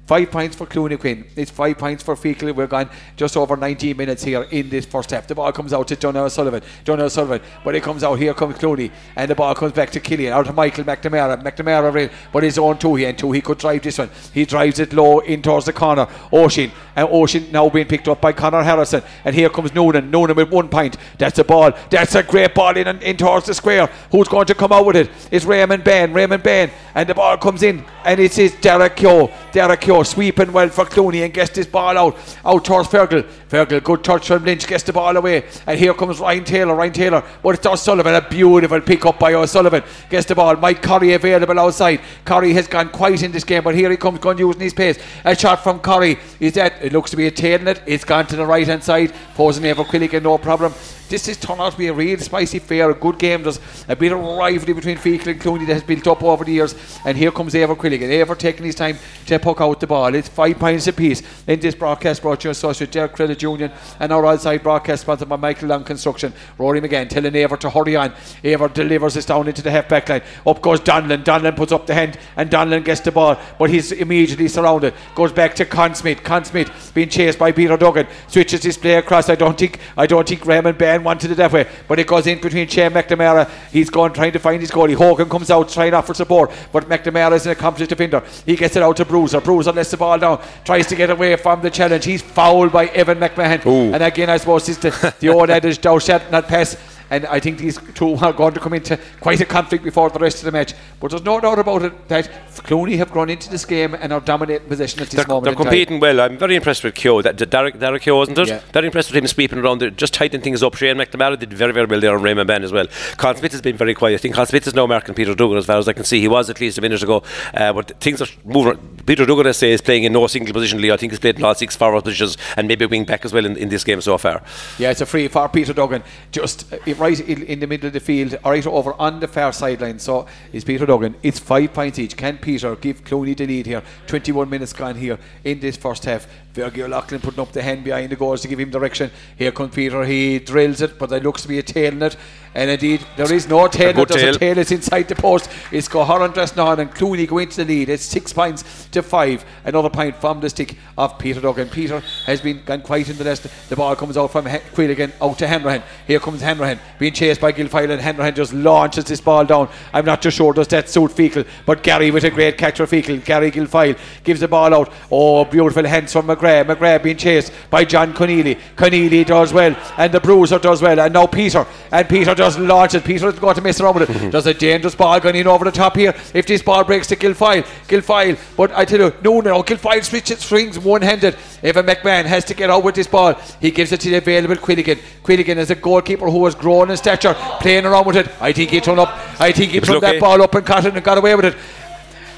Five points for Clooney Quin. It's five points for Feakle. We're gone just over 19 minutes here in this first half. The ball comes out to John O'Sullivan. John O'Sullivan. But it comes out. Here comes Clooney. And the ball comes back to Killian. Out to Michael McNamara. McNamara. But his own two. He and two. He could drive this one. He drives it low in towards the corner. Oisín. And Oisín now being picked up by Connor Harrison. And here comes Noonan. Noonan with one point. That's a ball. That's a great ball in, in towards the square. Who's going to come out with it? It's Raymond Bain. Raymond Bain. And the ball comes in. And it's his Derek Keogh. Derek Keogh sweeping well for Clooney and gets this ball out out towards Fergal. Fergal, good touch from Lynch, gets the ball away. And here comes Ryan Taylor. Ryan Taylor, but it's O'Sullivan. A beautiful pick up by O'Sullivan. Gets the ball. Mike Curry available outside. Curry has gone quite in this game, but here he comes, going using his pace. A shot from Curry. Is that it looks to be a tail in it. It's gone to the right hand side. Posing Eibhear Quilligan, no problem this has turned out to be a real spicy fair, a good game. There's a bit of rivalry between Feakle and Clooney that has built up over the years. And here comes Eibhear Quilligan. Eibhear taking his time to puck out the ball. It's five points apiece in this broadcast brought to you associate Derek Credit Union and our outside broadcast sponsored by Michael Long Construction. Rory McGann telling Eibhear to hurry on. Eibhear delivers this down into the half back line. Up goes Donlan. Donlan puts up the hand and Donlan gets the ball, but he's immediately surrounded. Goes back to Con Smith. Con Smith being chased by Peter Duggan. Switches his play across. I don't think I don't think Raymond Bain wanted it that way, but it goes in between Shane McNamara. He's gone trying to find his goalie. Hogan comes out trying to offer support, but McNamara is an accomplished defender. He gets it out to Bruiser. Bruiser lets the ball down, tries to get away from the challenge. He's fouled by Evan McMahon. Ooh. And again, I suppose it's the, the old adage, thou shalt not pass and I think these two are going to come into quite a conflict before the rest of the match. But there's no doubt about it that Clooney have gone into this game and are dominating possession at this they're, moment. They're competing well. I'm very impressed with Keogh. That, Derek, Derek Keogh, isn't it? Yeah. Very impressed with him sweeping around, there, just tightening things up. Shane McNamara did very, very well there on Raymond Bain as well. Con Smith has been very quiet. I think Con Smith is now marking Peter Duggan as far as I can see. He was at least a minute ago, uh, but things are moving Peter Duggan, I say, is playing in no single position. Lee, I think he's played in all six forward positions and maybe wing back as well in, in this game so far. Yeah, it's a free for Peter Duggan, just uh, right in, the middle of the field, or right over on the far sideline. So is Peter Duggan. It's five points each. Can Peter give Clooney the lead here? 21 minutes gone here in this first half. Fergie O'Loughlin putting up the hand behind the goals to give him direction. Here comes Peter. He drills it, but there looks to be a tail in it. And indeed, there is no tail. There's tail. a tail. It's inside the post. It's Goharan Dresnan and Clooney go into the lead. It's six points to five. Another point from the stick of Peter Duggan. Peter has been gone quiet in the rest. The ball comes out from he- Quilligan out to Hanrahan. Here comes Hanrahan being chased by Guilfoyle and Hanrahan just launches this ball down. I'm not too sure does that suit Feakle, but Gary with a great catch for Feakle. Gary Guilfoyle gives the ball out. Oh, beautiful hands from McGrath. McGrath being chased by John Conneely. Conneely does well, and the Bruiser does well, and now Peter. And Peter just it. Peter is going to mess around with it. There's a dangerous ball going in over the top here. If this ball breaks to Guilfoyle, Guilfoyle. But I tell you, no, no, Guilfoyle switches swings one handed. Evan McMahon has to get out with this ball. He gives it to the available Quilligan. Quilligan is a goalkeeper who has grown in stature, playing around with it. I think he turned up. I think he turned that ball up and caught it and got away with it.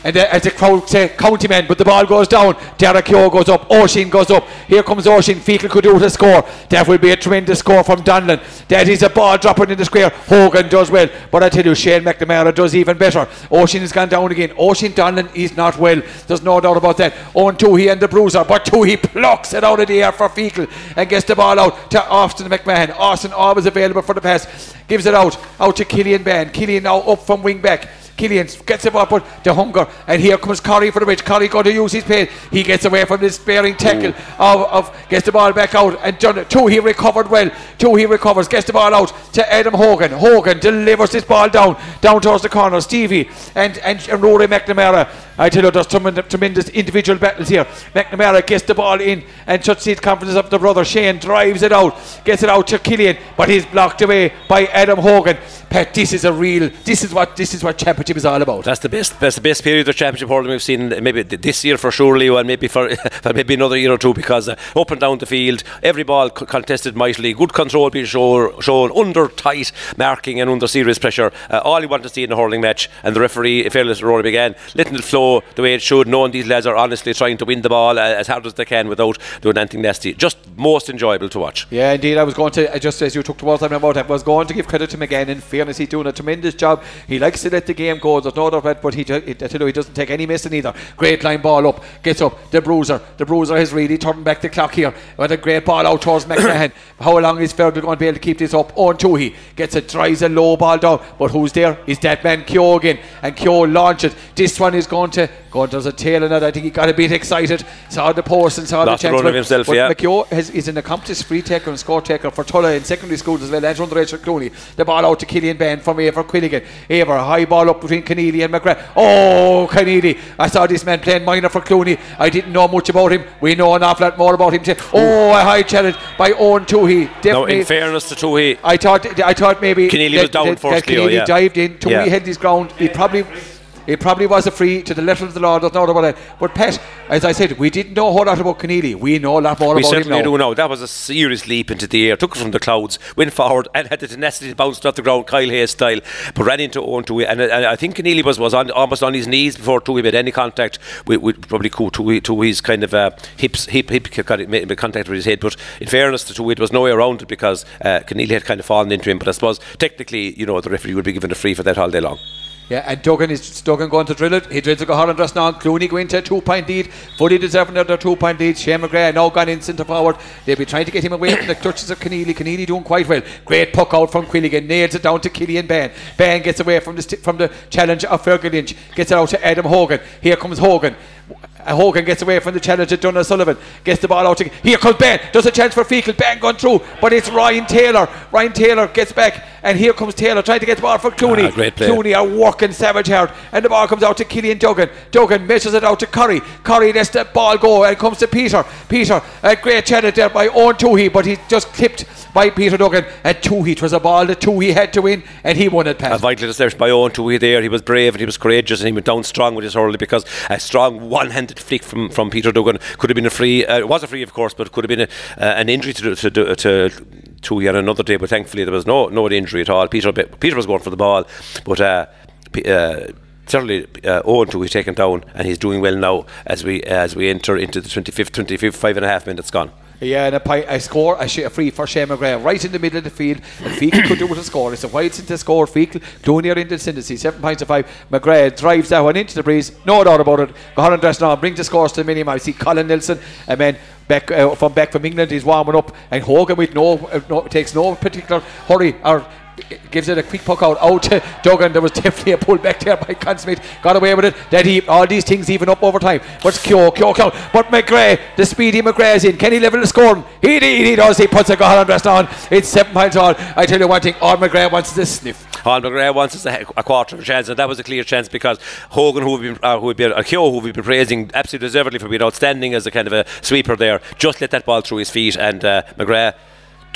And uh, as the crowd say, county man, but the ball goes down. Derek Keogh goes up. Oisin goes up. Here comes Oisin. Feakle could do the score. That will be a tremendous score from Donlan. That is a ball dropping in the square. Hogan does well. But I tell you, Shane McNamara does even better. Oisin has gone down again. Oisin Donlan is not well. There's no doubt about that. On two, he and the bruiser. But two, he plucks it out of the air for Feakle and gets the ball out to Austin McMahon. Austin always available for the pass. Gives it out. Out to Killian Ban. Killian now up from wing back. Killian gets the ball, but the hunger, and here comes Corey for the bridge. Corey going to use his pace. He gets away from this bearing tackle of, of gets the ball back out, and done it. Two he recovered well. Two he recovers, gets the ball out to Adam Hogan. Hogan delivers this ball down, down towards the corner. Stevie and and, and Rory McNamara. I tell you, there's tremendous, tremendous individual battles here. McNamara gets the ball in and shuts the confidence of the brother. Shane drives it out, gets it out to Killian, but he's blocked away by Adam Hogan. Pat, this is a real. This is what this is what championship is all about. That's the best. That's the best period of championship hurling we've seen. Maybe this year for sure, Leo, and maybe for, maybe another year or two because uh, up and down the field, every ball contested mightily, good control being show, shown under tight marking and under serious pressure. Uh, all you want to see in a hurling match, and the referee, Fearless Rory began, letting it flow the way it should, knowing these lads are honestly trying to win the ball uh, as hard as they can without doing anything nasty. Just most enjoyable to watch. Yeah, indeed. I was going to, uh, just as you took towards them about I was going to give credit to McGann. In fairness, he's doing a tremendous job. He likes to let the game go, there's no about it, but he, he, I tell you, he doesn't take any missing either. Great line ball up, gets up. The bruiser, the bruiser has really turned back the clock here. With a great ball out towards McMahon. How long is Fergal going to be able to keep this up? On he gets a drives a low ball down, but who's there? Is that man Keogh again? And Keogh launches. This one is going to, God, there's a tail in it. I think he got a bit excited. Saw the post and saw Lost the the chance. but- himself, but yeah. McKeown has, is an accomplished free taker and score taker for Tulla in secondary school as well as underage for Clooney. The ball out to Killian Ben from Eibhear Quilligan. Eibhear, high ball up between Keneally and McGrath. Oh, Keneally. I saw this man playing minor for Clooney. I didn't know much about him. We know an awful lot more about him. today. Oh, a high challenge by Owen Toohey. Now, Definitely. in fairness to Toohey, I thought, I thought maybe Keneally was down first, Leo, Keneally yeah. dived in. Toohey Yeah. held his ground. He probably. It probably was a free to the letter of the law. No doubt about it. But Pat, as I said, we didn't know a whole lot about Keneally. We know a lot more We about him now. We certainly do now. That was a serious leap into the air. Took it from the clouds, went forward, and had the tenacity to bounce off the ground, Kyle Hayes style, but ran into Owen Toohey. And, and I think Keneally was, was on, almost on his knees before Toohey made any contact with, with probably Toohey, Toohey's kind of uh, hips, hip, hip contact with his head. But in fairness to Toohey, it was no way around it because uh, Keneally had kind of fallen into him. But I suppose technically, you know, the referee would be given a free for that all day long. Yeah, and Duggan is Duggan going to drill it. He drills it and just now. Clooney going to a two point lead. Fully deserving of their two point lead. Shane McGrath now gone in centre forward. They'll be trying to get him away from the clutches of Keneally. Keneally doing quite well. Great puck out from Quilligan. Nails it down to Killian Ban. Ban gets away from the sti- from the challenge of Fergal Lynch. Gets it out to Adam Hogan. Here comes Hogan. Hogan gets away from the challenge of Donald Sullivan. Gets the ball out. To, here comes Ben. Does a chance for Feakle. Ben gone through. But it's Ryan Taylor. Ryan Taylor gets back. And here comes Taylor trying to get the ball for Clooney. Ah. Clooney are working savage hard. And the ball comes out to Killian Duggan. Duggan messes it out to Curry. Curry lets the ball go and it comes to Peter. Peter, a great challenge there by Owen Toohey, but he's just clipped by Peter Duggan. And Toohey, it was a ball that Toohey had to win, and he won it A vital interception by Owen Toohey there. He was brave and he was courageous and he went down strong with his hurley because a strong one-handed flick from, from Peter Duggan could have been a free. Uh, it was a free, of course, but could have been a, uh, an injury to to, to, to Toohey on another day. But thankfully there was no no injury at all. Peter Peter was going for the ball, but. Uh, uh, certainly uh, Owen to be taken down, and he's doing well now as we as we enter into the 25th, 25th, five and a half minutes gone. Yeah, and a, pi- a score, a, sh- a free for Shane McGrath, right in the middle of the field. And Feakle could do with a score. It's a wide into score. Feakle, Clooney are into the synthesis. Seven points to five. McGrath drives that one into the breeze. No doubt about it. Gohan Dresden brings the scores to the minimum. I see Colin Nelson, and then back uh, from back from England, he's warming up. And Hogan with no, uh, no takes no particular hurry or gives it a quick poke out out to Duggan. There was definitely a pull back there by Con Smith. Got away with it. That he all these things even up over time. But Keogh, Keogh, Keogh. But McGrath, the speedy McGrath's in. Can he level the score? He, he, he does. He puts a goal on rest on. It's seven points all. I tell you one thing, all McGrath wants this sniff. Hall McGrath wants us a, a, quarter of a chance, and that was a clear chance because Hogan, who we've been, uh, who we've been, uh, Keogh, who we've been praising absolutely deservedly for being outstanding as a kind of a sweeper there, just let that ball through his feet, and uh, McGrath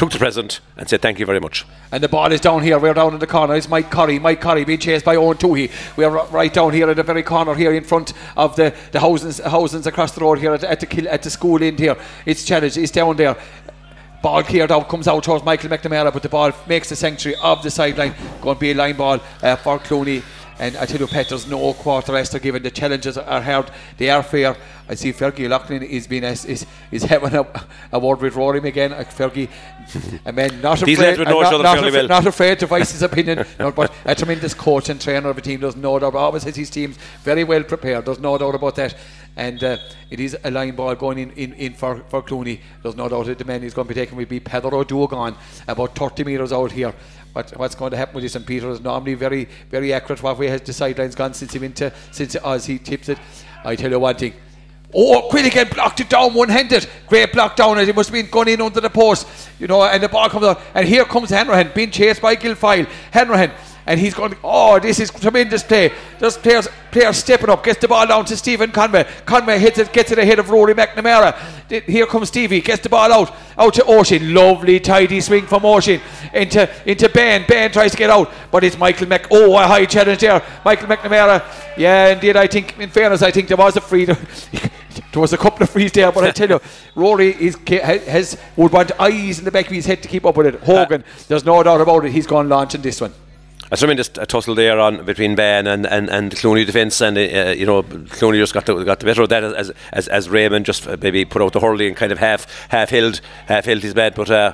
took the present and said thank you very much. And the ball is down here. We're down in the corner. It's Mike Curry. Mike Curry being chased by Owen Toohey. We're right down here at the very corner here in front of the the houses, houses across the road here at, at the at the school end here. It's challenge. It's down there. Ball cleared out, comes out towards Michael McNamara, but the ball makes the sanctuary of the sideline. Going to be a line ball uh, for Clooney. And I tell you, Pet, there's no quarter rest given. The challenges are hard. They are fair. I see Fergie Loughlin is being is, is, is having a, a word with Rory again. Uh, Fergie, a man not These afraid, uh, not, not, fairly af- well. not afraid to voice his opinion. no, but a tremendous coach and trainer of a team. There's no doubt. Always has his teams very well prepared. There's no doubt about that. And uh, it is a line ball going in, in, in for, for Clooney. There's no doubt that the man he's going to be taken will be Pedro Dugan, about 30 metres out here. What, what's going to happen with this? And Peter is normally very, very accurate. What way has the sidelines gone since he went to, since Oz he tips it? I tell you one thing. Oh, Quilligan blocked it down one-handed. Great block down it. It must have been gone in under the post, you know. And the ball comes out, and here comes Hanrahan being chased by Guilfoyle. Hanrahan, and he's going. Oh, this is tremendous play. There's players, players stepping up. Gets the ball down to Stephen Conway. Conway hits it, gets it ahead of Rory McNamara. Here comes Stevie. Gets the ball out, out to Oisín. Lovely tidy swing from Oisín into into Ben. Ben tries to get out, but it's Michael Mc. Oh, a high challenge there. Michael McNamara. Yeah, indeed. I think, in fairness, I think there was a free. There was a couple of frees there, but I tell you, Rory is has would want eyes in the back of his head to keep up with it. Hogan, uh, there's no doubt about it. He's gone launching this one. A tremendous uh, tussle there on between Ben and, and, and Clooney defence, and uh, you know Clooney just got the, got the better of that as as, as Raymond just uh, maybe put out the hurley and kind of half half held half held his bed, but. Uh,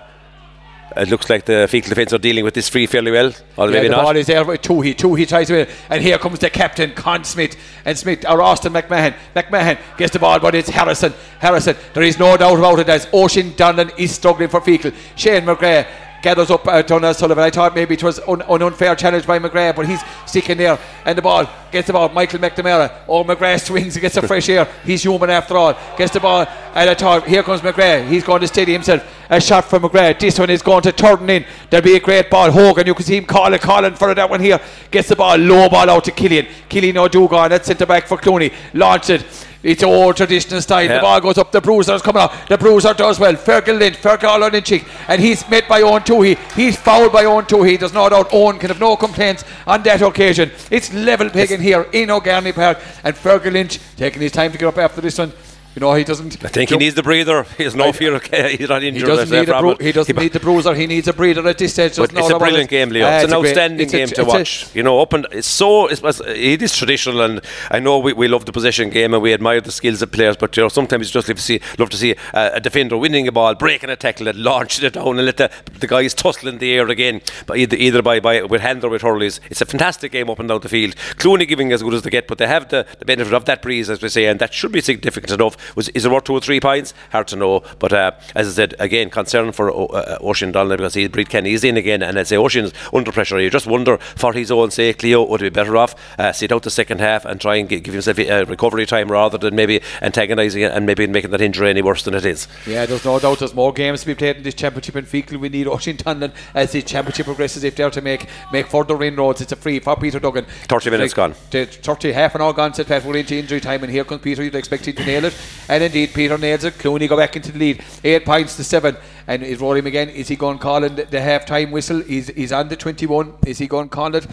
it looks like the Feakle defence are dealing with this free fairly well, or Yeah, maybe the not. ball is there with Toohey. Toohey tries to win. And here comes the captain, Con Smith. And Smith, or Austin McMahon. McMahon gets the ball, but it's Harrison. Harrison, there is no doubt about it as Oisín Donlan is struggling for Feakle. Shane McGrath gathers up uh, Donald Sullivan. I thought maybe it was un- an unfair challenge by McGrath, but he's sticking there. And the ball gets the ball. Michael McNamara. Oh, McGrath swings and gets a fresh air. He's human after all. Gets the ball. And I thought, here comes McGrath. He's going to steady himself. A shot from McGrath. This one is going to turn in. There'll be a great ball. Hogan, you can see him calling, calling for that one here. Gets the ball. Low ball out to Killian. Killian O'Dugan. That's centre back for Clooney. Launch it. It's all traditional style. Yeah. The ball goes up. The Bruiser's coming out. The Bruiser does well. Fergal Lynch, Fergal Lynchik, and he's met by Owen Toohey. He's fouled by Owen Toohey. There's no doubt Owen can have no complaints on that occasion. It's level pegging here in O'Garney Park, and Fergal Lynch taking his time to get up after this one. You know he doesn't. I think he needs the breather. He has no fear. Of, he's not He injured. doesn't need a bru- he doesn't He- need the bruiser. He needs a breather at this stage. But it's a brilliant it. game, Leo. Ah, it's an a great- outstanding it's a- game to it's a- watch. you know, up and it's so it's, it's- traditional, and I know we, we love the possession game and we admire the skills of players. But you know, sometimes you just love to see love to see a, a defender winning a ball, breaking a tackle, and launching it down, and let the, the guys tussle in the air again. But either, either by, by with hand or with hurleys, it's a fantastic game up and down the field. Clooney giving as good as they get, but they have the, the benefit of that breeze, as we say, and that should be significant enough. Was is it worth two or three points? Hard to know. But uh, as I said, again, concern for uh, uh, Oisín Donnelly because he Breed Kenny is in again, and I'd say Oisín's under pressure. You just wonder for his own sake, Leo would he be better off uh, sit out the second half and try and gi- give himself a recovery time rather than maybe antagonising it and maybe making that injury any worse than it is. Yeah, there's no doubt there's more games to be played in this championship in Feakle. We need Ocean Donlan as the championship progresses if they're to make make further inroads. It's a free for Peter Duggan. 30 minutes gone. 30, half an hour gone, said Pat. We're into injury time, and here comes Peter. You'd expect him to nail it. And indeed, Peter nails it. Clooney go back into the lead. Eight points to seven. And is Rory again? Is he going to call in the, the half time whistle? He's, he's on the 21. Is he going to call it?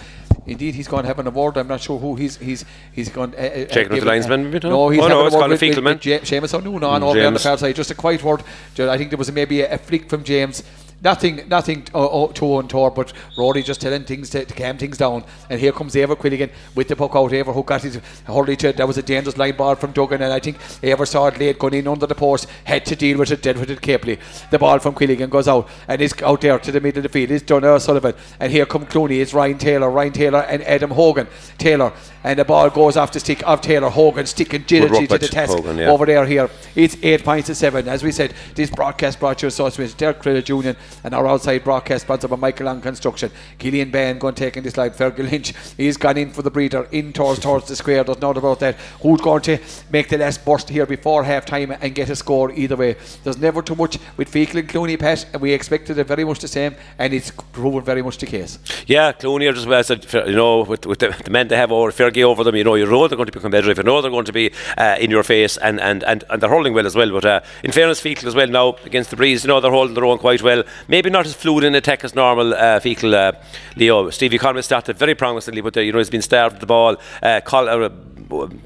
Indeed, he's going to have an award. I'm not sure who he's he's he's going. Uh, uh, Checking with the linesman, maybe, no? No, he's Oh, no, it's a with- with- Feakle man. with Ja- Seamus O'Noon on Mm, the far side. Just a quiet word. I think there was maybe a, a flick from James. Nothing, nothing uh, uh, too untoward, but Rory just telling things to, to calm things down. And here comes Eibhear Quilligan with the puck out. Eibhear who got his hurley to that was a dangerous line ball from Duggan, and I think Eibhear saw it late going in under the post, had to deal with it, dealt with it carefully. The ball from Quilligan goes out and is out there to the middle of the field. It's Donna Sullivan, and here come Clooney. It's Ryan Taylor, Ryan Taylor, and Adam Hogan. Taylor, and the ball goes off the stick of Taylor Hogan, sticking diligently to the task Hogan, yeah. over there. Here, it's eight points to seven. As we said, this broadcast brought you associated with Derek Criller Jr. and our outside broadcast sponsored by Michael Long Construction. Killian Bain going taking this line. Fergal Lynch, he's gone in for the breather, in towards towards the square. There's no doubt about that. Who's going to make the last burst here before half time and get a score either way? There's never too much with Feakle and Clooney, Pat, and we expected it very much the same, and it's proven very much the case. Yeah, Clooney are just well said, you know, with, with the, the men they have over Fergie over them, you know, you know they're going to be competitive, you know they're going to be uh, in your face, and, and, and, and they're holding well as well. But uh, in fairness, Feakle as well now against the breeze, you know, they're holding their own quite well. Maybe not as fluid in attack as normal, uh, Feakle, uh, Leo. Stevie Conway started very promisingly, but uh, you know, he's been starved of the ball. Uh, uh,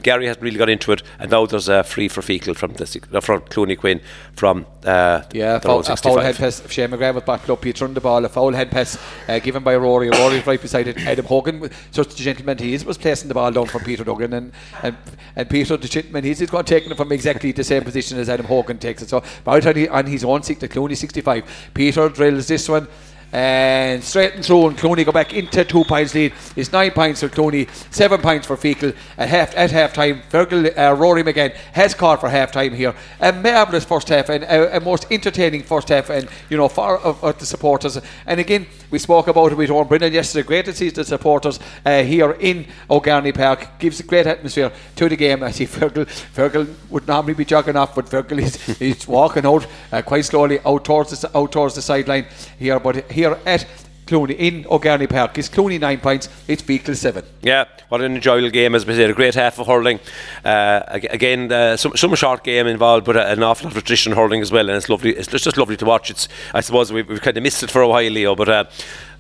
Gary hasn't really got into it, and now there's a free for Feakle from the uh, from Clooney Quin from uh, yeah, foul, a foul head pass. Shane McGrath was back up. He turned the ball. A foul head pass uh, given by Rory. Rory right beside it. Adam Hogan, such a gentleman he is, was placing the ball down from Peter Duggan, and and, and Peter the gentleman he's going taking it from exactly the same position as Adam Hogan takes it. So by on his own six, the Clooney 65. Peter drills this one and straight and through and Clooney go back into two points lead. It's nine points for Clooney seven points for Feakle at half at half time Fergal uh, Rory McGann has called for half time here. A marvellous first half and a, a, most entertaining first half and you know for of, the supporters. And again we spoke about it with Owen Brennan yesterday. Great to see the supporters uh, here in O'Garney Park. Gives a great atmosphere to the game. I see Fergal Fergal would normally be jogging off but Fergal is, walking out uh, quite slowly out towards the, out towards the sideline here but here at Clooney in O'Garney Park. It's Clooney nine points, it's Feakle seven. Yeah, what an enjoyable game as we said. A great half of hurling. Uh, again, uh, some, some short game involved, but an awful lot of tradition hurling as well. And it's lovely. It's just lovely to watch. It's I suppose we've, we've kind of missed it for a while, Leo, but. Uh,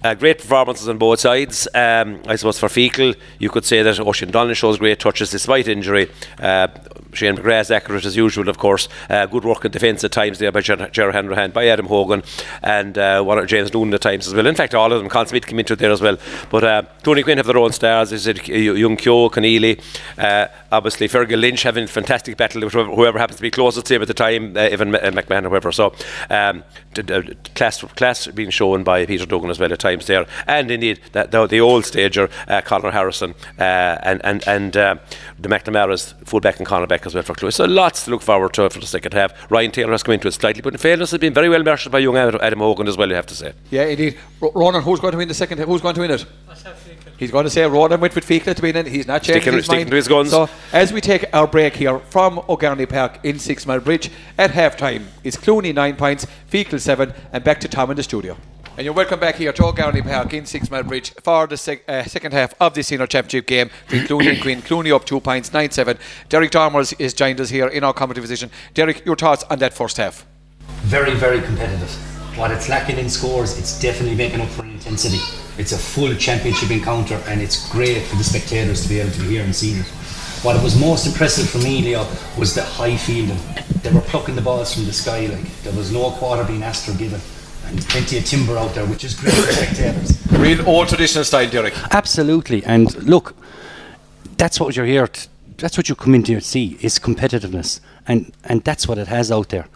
uh, great performances on both sides. Um, I suppose for Feakle, you could say that Oisín Donnelly shows great touches despite injury. Uh, Shane McGrath accurate as usual, of course. Uh, good work in defence at times there by Ger- Gerard Hanrahan, by Adam Hogan, and uh, one of James Noonan at times as well. In fact, all of them. Colin Smith came into there as well. But uh, Tony Quinn have their own stars. Is it young Keogh, Keneally, uh, obviously Fergal Lynch having a fantastic battle with whoever happens to be closest to him at the time, uh, Evan McMahon or whoever. So um, class class being shown by Peter Duggan as well at times there, and indeed that the, the old stager uh, Conor Harrison uh, and and and uh, the McNamara's fullback and Conor Beck as well for Close. So lots to look forward to for the second half. Ryan Taylor has come into it slightly, but in fairness, has been very well marshaled by young Adam Hogan as well. You have to say. Yeah, indeed. Ronan, who's going to win the second? half? Who's going to win it? He's going to say Ronan went with Feakle to win it. He's not changing his sticking mind. to his guns. So as we take our break here from O'Garney Park in Six Mile Bridge at half time, it's Clooney nine points, Feakle seven, and back to Tom in the studio. And you're welcome back here to O'Garney Park in Six Mile Bridge for the sec- uh, second half of the senior championship game between Clooney and Queen. Clooney up two points, 9 7. Derek Dormers is joined us here in our commentary position. Derek, your thoughts on that first half? Very, very competitive. What it's lacking in scores, it's definitely making up for in intensity. It's a full championship encounter and it's great for the spectators to be able to be here and see it. What was most impressive for me, Leo, was the high fielding. They were plucking the balls from the sky, like there was no quarter being asked or given and plenty of timber out there, which is great for spectators. Real old traditional style, Derek. Absolutely, and look, that's what you're here. To, that's what you come in to see is competitiveness, and and that's what it has out there.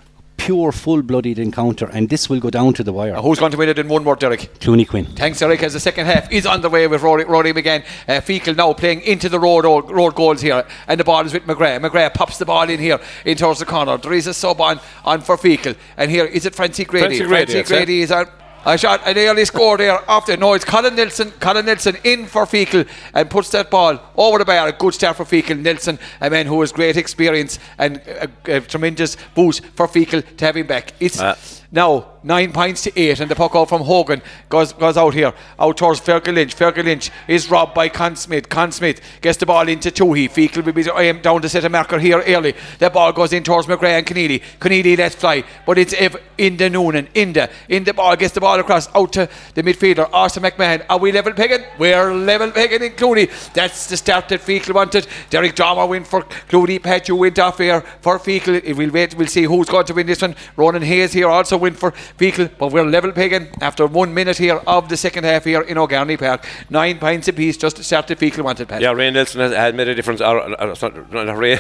Pure, full-blooded encounter, and this will go down to the wire. Uh, who's going to win it in one word, Derek? Clooney Quin. Thanks, Derek. As the second half is underway with Rory, Rory McGann. Uh, Feakle now playing into the road road goals here, and the ball is with McGrath. McGrath pops the ball in here in towards the corner. There is a sub on, on for Feakle, and here is it Francie Grady. Francie Grady, Francie Grady is on a shot, an early score there after. No, it's Colin Nelson. Colin Nelson in for Feakle and puts that ball over the bar. A good start for Feakle. Nelson, a man who has great experience and a, a tremendous boost for Feakle to have him back. It's. Uh. Now, nine points to eight, and the puck out from Hogan goes, goes out here, out towards Fergal Lynch. Fergal Lynch is robbed by Con Smith. Con Smith gets the ball into Toohey. Feakle will be aimed um, down to set a marker here early. The ball goes in towards McGrath and Keneally. Keneally lets fly, but it's Ev- in the Noonan. In the, in the ball, gets the ball across out to the midfielder, Arthur McMahon. Are we level pegging? We're level pegging in Clooney. That's the start that Feakle wanted. Derek Drama win for Clooney. Pat, you went off here for Feakle. We'll wait, we'll see who's going to win this one. Ronan Hayes here also win for Feakle, but we're level pegging after one minute here of the second half here in O'Garney Park. Nine points apiece just to Feakle wanted, Pat. Yeah, Ray Nelson has, has made a difference. Or, or, or, sorry, Ray,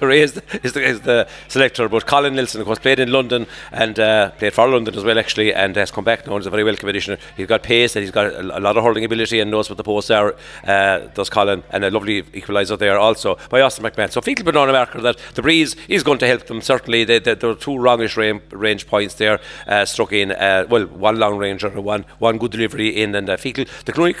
Ray is the, is, the, is the selector, but Colin Nelson, of course, played in London and uh, played for London as well, actually, and has come back now. He's a very welcome addition. He's got pace and he's got a, lot of hurling ability and knows what the posts are, uh, does Colin, and a lovely equaliser there also by Austin McMahon. So Feakle been on a marker that the breeze is going to help them, certainly. They, they, there are two range, range points there uh, struck in, uh, well, one long range and one, one good delivery in, and uh, Feakle, the Clooney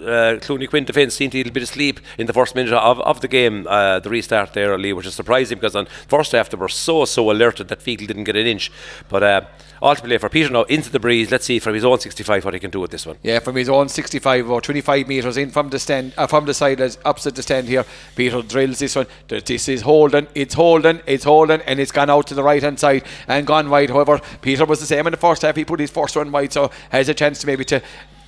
uh, Clooney Quin defence seemed a little bit of sleep in the first minute of, of the game, uh, the restart there, early, which is surprising because on first half they were so, so alerted that Feakle didn't get an inch. But uh, ultimately for Peter now into the breeze, let's see from his own 65 what he can do with this one. Yeah, from his own 65 or 25 metres in from the stand, uh, from the side opposite the stand here. Peter drills this one. This is holding, it's holding, it's holding, and it's gone out to the right hand side and gone wide. However, Peter was the same in the first half. He put his first one wide, so has a chance to maybe to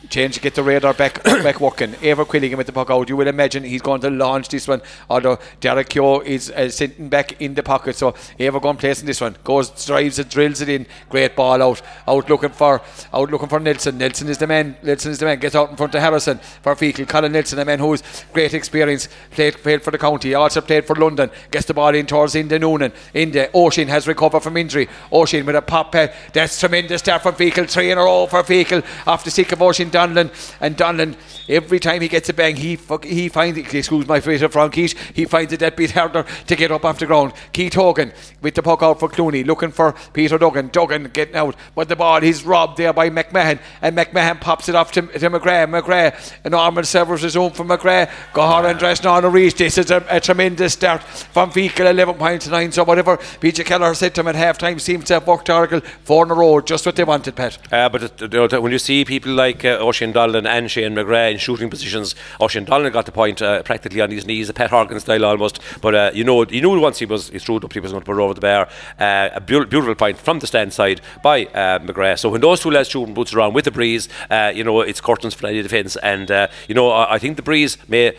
change get the radar back back working. Eibhear Quilligan with the puck out. You will imagine he's going to launch this one. Although Derek Keogh is uh, sitting back in the pocket, so Eibhear going placing this one. Goes drives it, drills it in. Great ball out. Out looking for out looking for Nelson. Nelson is the man. Nelson is the man. Gets out in front of Harrison for Feakle. Colin Nelson, a man who's great experience. Played played for the county. Also played for London. Gets the ball in towards Enda Noonan. Enda Oisín has recovered from injury. Oisín with a pop. Uh, that's tremendous start from Feakle. Three in a row for Feakle after sick of Donlan and Donlan every time he gets a bang he fuck, he finds excuse my phrase from Keith he finds it bit harder to get up off the ground. Keith Hogan with the puck out for Clooney looking for Peter Duggan. Duggan getting out but the ball is robbed there by McMahon and McMahon pops it off to, to McGrath. McGrath and Norman Severs is home from McGrath. Gahar and Dresnan Reach this is a, a, tremendous start from Feakle 11 points to 9 so whatever PJ Keller said to him at half time seems to have worked Oracle four in a row just what they wanted Pat. Uh, but uh, when you see people like uh, Oisín Donlan and Shane McGrath in shooting positions. Oisín Donlan got the point uh, practically on his knees, a Pat Horgan style almost. But uh, you know, you knew once he was he threw up, he was going to put over the bar. Uh, a be- beautiful point from the stand side by uh, McGrath. So when those two lads shooting boots around with the breeze, uh, you know, it's for any defence. And uh, you know, I, I think the breeze may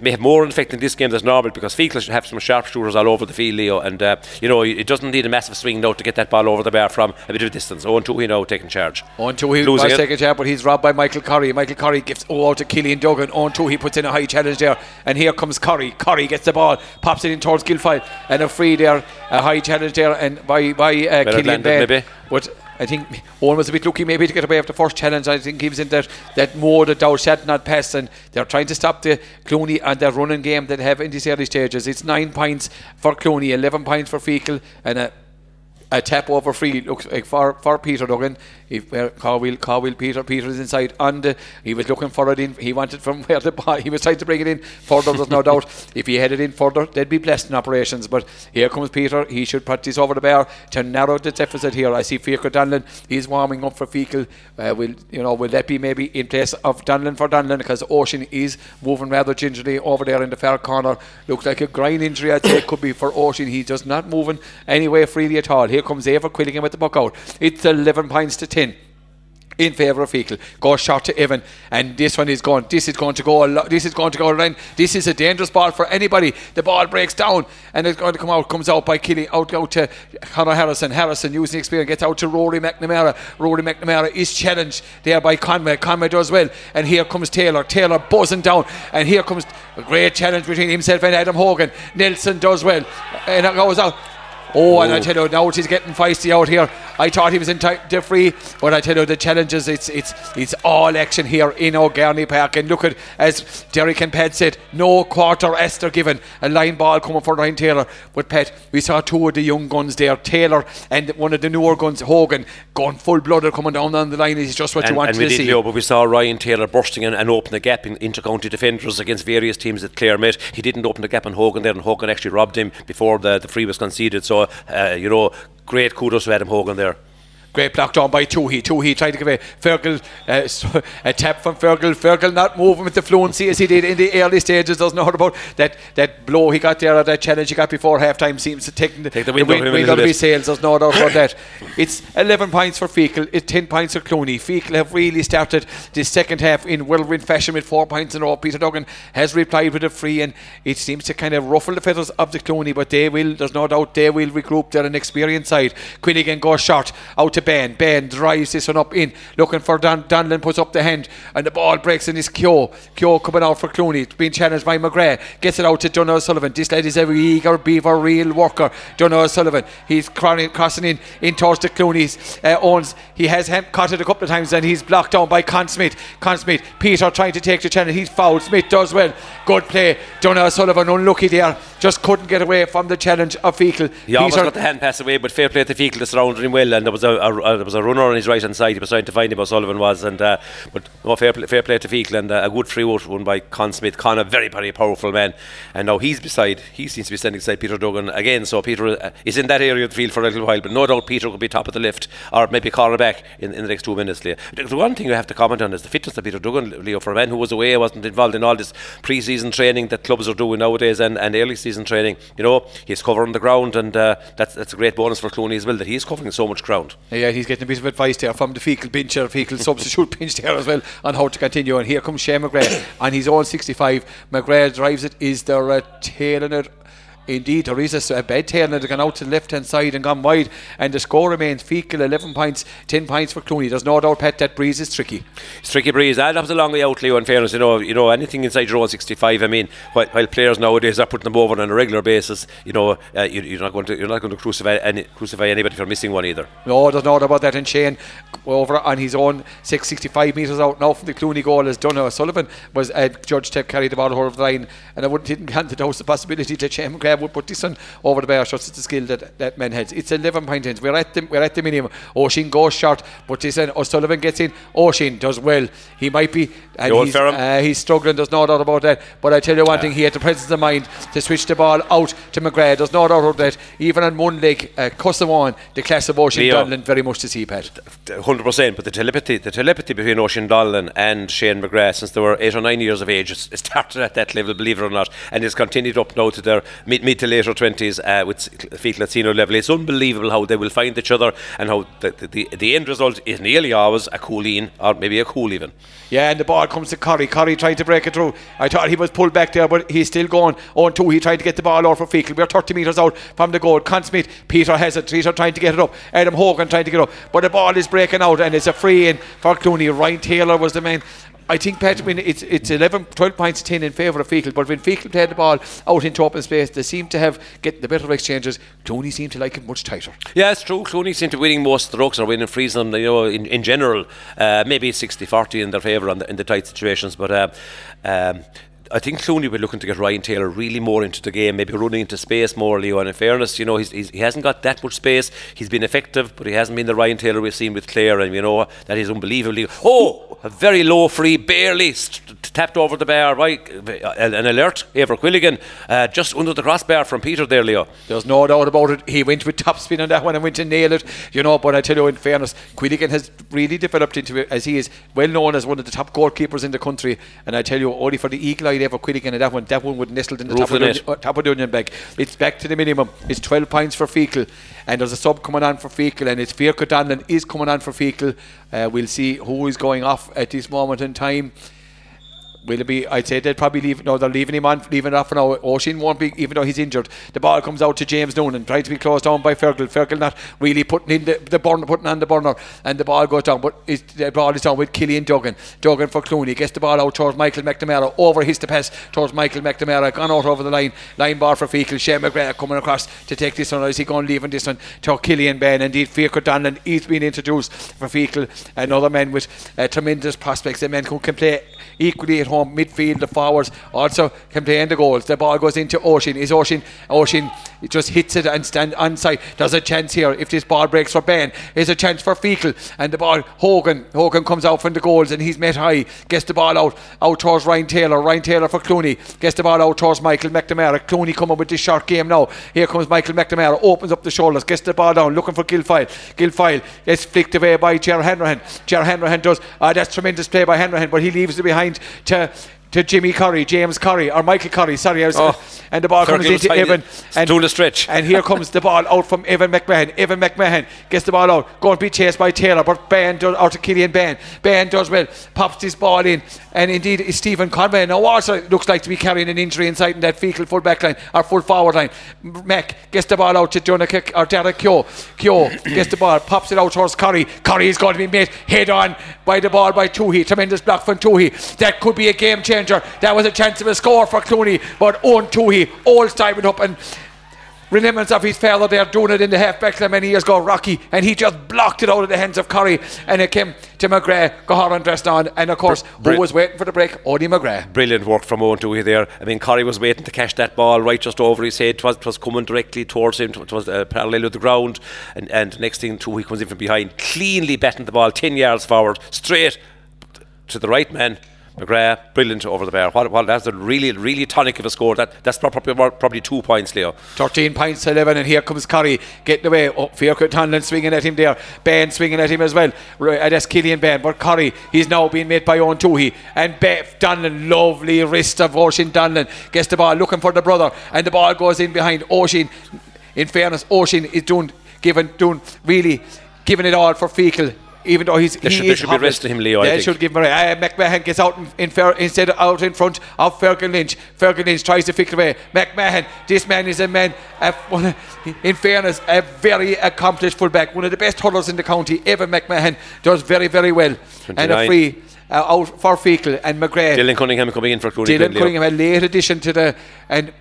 may have more effect in this game than normal because Feakle should have some sharpshooters all over the field, Leo. And, uh, you know, it doesn't need a massive swing now to get that ball over the bar from a bit of a distance. 0 2 he now taking charge. 0 2 he was taking charge, but he's robbed by Michael Curry. Michael Curry gives 0 out to Killian Duggan. 0 2 he puts in a high challenge there. And here comes Curry. Curry gets the ball, pops it in towards Guilfoyle. And a free there, a high challenge there, and by, by uh, Killian. Maybe. But I think Owen was a bit lucky maybe to get away after the first challenge. I think he was in that, that mode that Dow shot not pass and they're trying to stop the Clooney and their running game that have in these early stages. It's nine points for Clooney, 11 points for Feakle and a a tap over free looks like for, for Peter Duggan. If uh, Carwheel, Carwheel Peter, Peter is inside and uh, he was looking for it in. He wanted from where the ball, he was trying to bring it in further. There's no doubt. If he had it in further, they'd be blessed in operations. But here comes Peter. He should put this over the bar to narrow the deficit here. I see Fiacre Donlan. He's warming up for Feakle. Uh, will you know? Will that be maybe in place of Donlan for Donlan because Oisín is moving rather gingerly over there in the far corner. Looks like a grind injury. I'd say it could be for Oisín. He's just not moving anywhere freely at all. Here comes Eibhear Quilligan with the puck out. It's 11 points to 10 in favour of Feakle. Goes shot to Evan, and this one is gone. This is going to go. A lot, this is going to go around. This is a dangerous ball for anybody. The ball breaks down, and it's going to come out. Comes out by Killy. Out out to Conor Harrison. Harrison using experience gets out to Rory McNamara. Rory McNamara is challenged there by Conway. Conway does well, and here comes Taylor. Taylor buzzing down, and here comes a great challenge between himself and Adam Hogan. Nelson does well, and it goes out. Oh, and I oh. tell you, now he's getting feisty out here. I thought he was in t- free, but I tell you, the challenges, it's it's it's all action here in O'Garney Park. And look at, as Derek and Pat said, no quarter Esther given. A line ball coming for Ryan Taylor. But Pat, we saw two of the young guns there, Taylor and one of the newer guns, Hogan, going full blooded coming down on the line. Is just what and, you want and to we did, see. Leo, but we saw Ryan Taylor bursting in and open the gap in inter-county defenders against various teams that Clare met. He didn't open the gap on Hogan there, and Hogan actually robbed him before the, the free was conceded. So, uh, you know, great kudos to Adam Hogan there. Great block down by Toohey. Toohey trying to give a Fergal uh, a tap from Fergal. Fergal not moving with the fluency as he did in the early stages. Doesn't know about that that blow he got there or that challenge he got before half time seems to take the, Take the wind him a wind out of his sails. There's no doubt about that. It's 11 points for Feakle. It's 10 points for Clooney. Feakle have really started this second half in whirlwind fashion with four points in a row. Peter Duggan has replied with a free, and it seems to kind of ruffle the feathers of the Clooney, but they will, there's no doubt, they will regroup. They're an experienced side. Quilligan goes short out to Ben. Ben drives this one up in, looking for Don, Donlan, puts up the hand, and the ball breaks in his Kyo. Kyo coming out for Clooney. It's being challenged by McGrath. Gets it out to Donald Sullivan. This lad is a eager beaver, real worker. Donald Sullivan. He's crossing in, in towards the Clooney's uh, owns. He has him caught it a couple of times and he's blocked down by Con Smith. Con Smith, Peter trying to take the channel. He's fouled. Smith does well. Good play. Donald Sullivan unlucky there. Just couldn't get away from the challenge of Feakle. He almost Peter- got the hand pass away, but fair play to Feakle to surround him well, and there was a, a, a- there was a runner on his right hand side. He was trying to find him, O'Sullivan was, and uh, but no, fair play, fair play to Feakle and uh, a good free out won by Con Smith. Con, a very very powerful man, and now he's beside. He seems to be standing beside Peter Duggan again. So Peter uh, is in that area of the field for a little while, but no doubt Peter could be top of the lift or maybe corner back in, in the next two minutes. Leo. The, the one thing you have to comment on is the fitness of Peter Duggan, Leo, for a man who was away, wasn't involved in all this pre-season training that clubs are doing nowadays and, and early season training. You know, he's covering the ground, and uh, that's that's a great bonus for Clooney as well that he's covering so much ground. Yeah, he's getting a bit of advice there from the Feakle bench or Feakle substitute bench there as well on how to continue. And here comes Shane McGrath and he's own 65. McGrath drives it. Is there a tail in it? Indeed, there is a, bed tail and it gone out to the left hand side and gone wide. And the score remains Feakle 11 points, 10 points for Clooney. There's no doubt, Pat, that breeze is tricky. It's tricky breeze. That was a long way out, Leo. In fairness, you know, you know, anything inside your own 65. I mean, while, while players nowadays are putting them over on a regular basis, you know, uh, you, you're not going to you're not going to crucify any, crucify anybody for missing one either. No, there's no doubt about that. And Shane, over on his own 665 metres out now from the Clooney goal, as Donagh Sullivan was uh, judged to have carried the ball over the line. And I wouldn't didn't count the possibility that Shane McGrath would put this one over the bar. Shots it's the skill that that man has. It's 11 point ends. We're at the we're at the minimum. Oisin goes short, but this one O'Sullivan gets in. Oisin does well. He might be. And he's, uh, he's struggling. There's no doubt about that. But I tell you one thing, he had the presence of mind to switch the ball out to McGrath. There's no doubt about that. Even on one leg, uh, Cussam on the class of Leo. Donlan very much to see, Pat. Hundred percent, but the telepathy, the telepathy between Oisín Dolan and Shane McGrath since they were eight or nine years of age, it it started at that level, believe it or not, and it's continued up now to their mid, mid to later twenties uh, with Feakle at senior level. It's unbelievable how they will find each other and how the, the, the, end result is nearly always a cool in or maybe a cool even. Yeah, and the ball comes to Curry. Curry tried to break it through. I thought he was pulled back there, but he's still going on two. He tried to get the ball over for Feakle. We're 30 metres out from the goal. Con Smith, Peter has it. Peter trying to get it up. Adam Hogan trying to get up. But the ball is breaking out, and it's a free in for Clooney. Ryan Taylor was the man. I think, Pat, when it's, it's 11, 12 points to 10 in favour of Feakle, but when Feakle played the ball out into open space, they seem to have get the better of exchanges. Clooney seemed to like it much tighter. Yeah, it's true. Clooney seem to be winning most strokes or winning frees on, you know, in, in general. Uh, maybe 60-40 in their favour the, in the tight situations, but uh, um, I think Clooney will be looking to get Ryan Taylor really more into the game, maybe running into space more, Leo. And in fairness, you know, he's, he's, he hasn't got that much space. He's been effective, but he hasn't been the Ryan Taylor we've seen with Clare, and you know, that is unbelievably. Oh, a very low free, barely st- tapped over the bar, right? An alert for Quilligan, uh, just under the crossbar from Peter there, Leo. There's no doubt about it. He went with top spin on that one and went to nail it. You know, but I tell you, in fairness, Quilligan has really developed into as he is well known as one of the top goalkeepers in the country. And I tell you, only for the eagle eye there for Quilligan and that one, that one would nestled in the Roof top of, the net. uh, top of the onion bag. It's back to the minimum. It's 12 points for Feakle. And there's a sub coming on for Feakle, and it's Fiacre Donlan is coming on for Feakle. Uh, we'll see who is going off at this moment in time. Will it be? I'd say they'd probably leave. No, they're leaving him on, leaving it off for now. Oisin won't be, even though he's injured. The ball comes out to James Noonan, trying to be closed down by Fergal. Fergal not really putting in the, the burner, putting on the burner, and the ball goes down. But the ball is down with Killian Duggan. Duggan for Clooney gets the ball out towards Michael McNamara. Over his the pass towards Michael McNamara. Gone out over the line. Line bar for Feakle. Shane McGrath coming across to take this one. Or is he going leaving this one to Killian Ben? Indeed, Fiacre Donlan. He's been introduced for Feakle. Another men with uh, tremendous prospects. A man who can play equally at home midfield, the forwards also can play in the goals. The ball goes into Oisín. Is Oisín Oisín He just hits it and stand on side. There's a chance here if this ball breaks for Ben. There's a chance for Feakle and the ball. Hogan Hogan comes out from the goals and he's met high. Gets the ball out out towards Ryan Taylor. Ryan Taylor for Clooney gets the ball out towards Michael McNamara. Clooney coming with this short game now. Here comes Michael McNamara. Opens up the shoulders. Gets the ball down. Looking for Guilfoyle. Guilfoyle gets flicked away by Ger Hanrahan. Ger Hanrahan does. Uh, that's tremendous play by Hanrahan, but he leaves it behind to to Jimmy Curry, James Curry, or Michael Curry, sorry, I was, Oh. and the ball comes into. Evan. And, a stretch. and here comes the ball out from Evan McMahon. Evan McMahon gets the ball out, going to be chased by Taylor, but Ben does out to Killian Ben. Ben does well, pops this ball in, and indeed it's Stephen Conway. Now also looks like to be carrying an injury inside in that Feakle full back line or full forward line. Mac gets the ball out to Jonah Kick or Derek Keogh. Keogh gets the ball, pops it out towards Curry. Curry is going to be made head on by the ball by Toohey. Tremendous block from Toohey. That could be a game changer. That was a chance of a score for Clooney, but Owen Toohey all timing up and remembrance of his father there doing it in the half back line many years ago, Rocky, and he just blocked it out of the hands of Curry, and it came to McGrath, Goharan dressed on, and of course, Br- who was waiting for the break? Odie McGrath. Brilliant work from Owen Dewey there. I mean, Corey was waiting to catch that ball right just over his head. It was, was coming directly towards him. It was uh, parallel with the ground. And, and next thing, Dewey comes in from behind, cleanly betting the ball 10 yards forward, straight to the right man. McGrath, brilliant over the bar. What, what, that's a really, really tonic of a score. That, that's probably, probably two points, Leo. 13 points to 11, and here comes Curry getting away. Oh, Fiorco Tonlin swinging at him there. Ben swinging at him as well. Right, uh, that's Killian Ben, but Curry, he's now being met by Owen Toohey. And Beth Donlan, lovely wrist of Oisín Donlan, gets the ball looking for the brother, and the ball goes in behind Oisín. In fairness, Oisín is doing, giving, doing really giving it all for Feakle. Even though he's They he should- they is should be resting him, Leo, I They think. should give him a uh, McMahon gets out in, in fair, instead of out in front of Fergal Lynch. Fergal Lynch tries to it away. McMahon, this man is a man, uh, in fairness, a very accomplished fullback, one of the best hurlers in the county. ever. McMahon does very, very well. And a 29. free uh, out for Feakle and McGrath. Dylan Cunningham coming in for Clooney. Dylan. Cunningham, a late addition to the and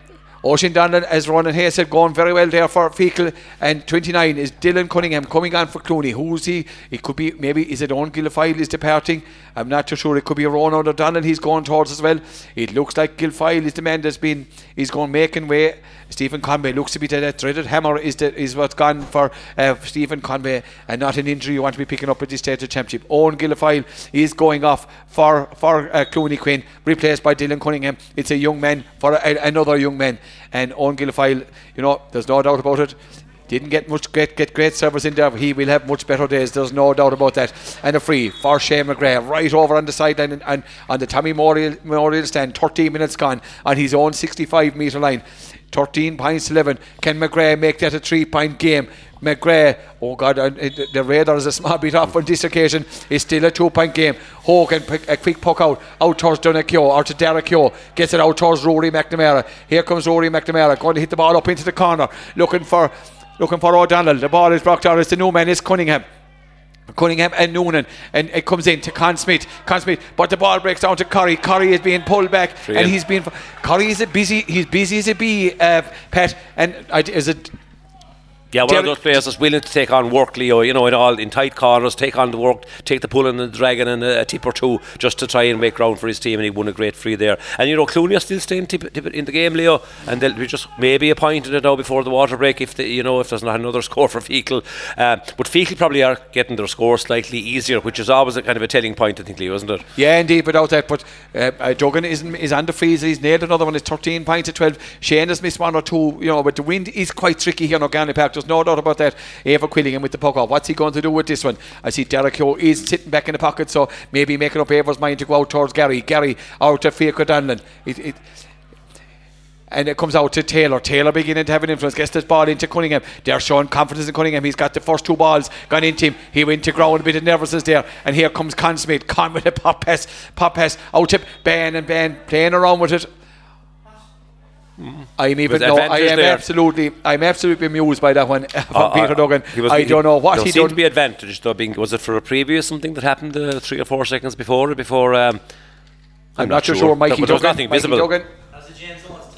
Oisín Donlan, as Ronan Hayes said, going very well there for Feakle. And 29 is Dylan Cunningham coming on for Clooney. Who's he? It could be maybe is it Owen Guilfoyle is departing. I'm not too sure. It could be Ronan O'Donnell he's going towards as well. It looks like Guilfoyle is the man that's been he's going making way. Stephen Conway looks to be that, dreaded hammer is the, is what's gone for uh, Stephen Conway and not an injury you want to be picking up at this stage of the championship. Owen Guilfoyle is going off for for uh, Clooney Quin, replaced by Dylan Cunningham. It's a young man for a, another young man, and Owen Guilfoyle, you know, there's no doubt about it. Didn't get much great get great service in there. He will have much better days. There's no doubt about that. And a free for Shane McGrath right over on the sideline and, and on the Tommy Memorial, Memorial stand. 13 minutes gone on his own 65 metre line. 13 points 11. Can McGrath make that a three point game? McGrath, oh God, uh, the radar is a small bit off on this occasion. It's still a two point game. Hogan, pick, a quick puck out, out towards Donachio, or to Derek Keogh, gets it out towards Rory McNamara. Here comes Rory McNamara, going to hit the ball up into the corner, looking for looking for O'Donnell. The ball is blocked out. It's the new man, it's Cunningham. Cunningham and Noonan, and it comes in to Con Smith. Con Smith, but the ball breaks down to Curry. Curry is being pulled back, and in. he's been. Curry is a busy. He's busy as a bee, uh, Pat. And I, is it? Yeah, one Derek- of those players that's willing to take on work, Leo. You know, in all in tight corners, take on the work, take the pulling and the dragon and a, a tip or two just to try and make ground for his team. And he won a great free there. And you know, Clooney are still staying tip, tip in the game, Leo. And they'll be just maybe a point in it now before the water break if the, you know if there's not another score for Feakle. Uh, but Feakle probably are getting their score slightly easier, which is always a kind of a telling point, I think, Leo, isn't it? Yeah, indeed, without that. But uh, uh, Duggan is, is on the freeze. He's nailed another one. It's 13 points to 12. Shane has missed one or two, you know, but the wind is quite tricky here in O'Galley Park. There's no doubt about that. Eibhear Quilligan with the puck off. What's he going to do with this one? I see Derek Keogh is sitting back in the pocket, so maybe making up Eibhear's mind to go out towards Gary. Gary out to Fiacre Donlan. It, it, and it comes out to Taylor. Taylor beginning to have an influence. Gets this ball into Cunningham. They're showing confidence in Cunningham. He's got the first two balls gone into him. He went to ground. A bit of nervousness there. And here comes Con Smith. Con with a pop pass. Pop pass. Out to Ben and Ben playing around with it. I'm even With no, I am there. absolutely I'm absolutely amused by that one from Uh, Peter uh, Duggan. was- I he- don't know what he seemed done. to be advantage though. Being was it for a previous something that happened uh, three or four seconds before? Before um, I'm not, too sure. Mikey but there was Duggan. nothing Mikey visible. Duggan. That's a James Owens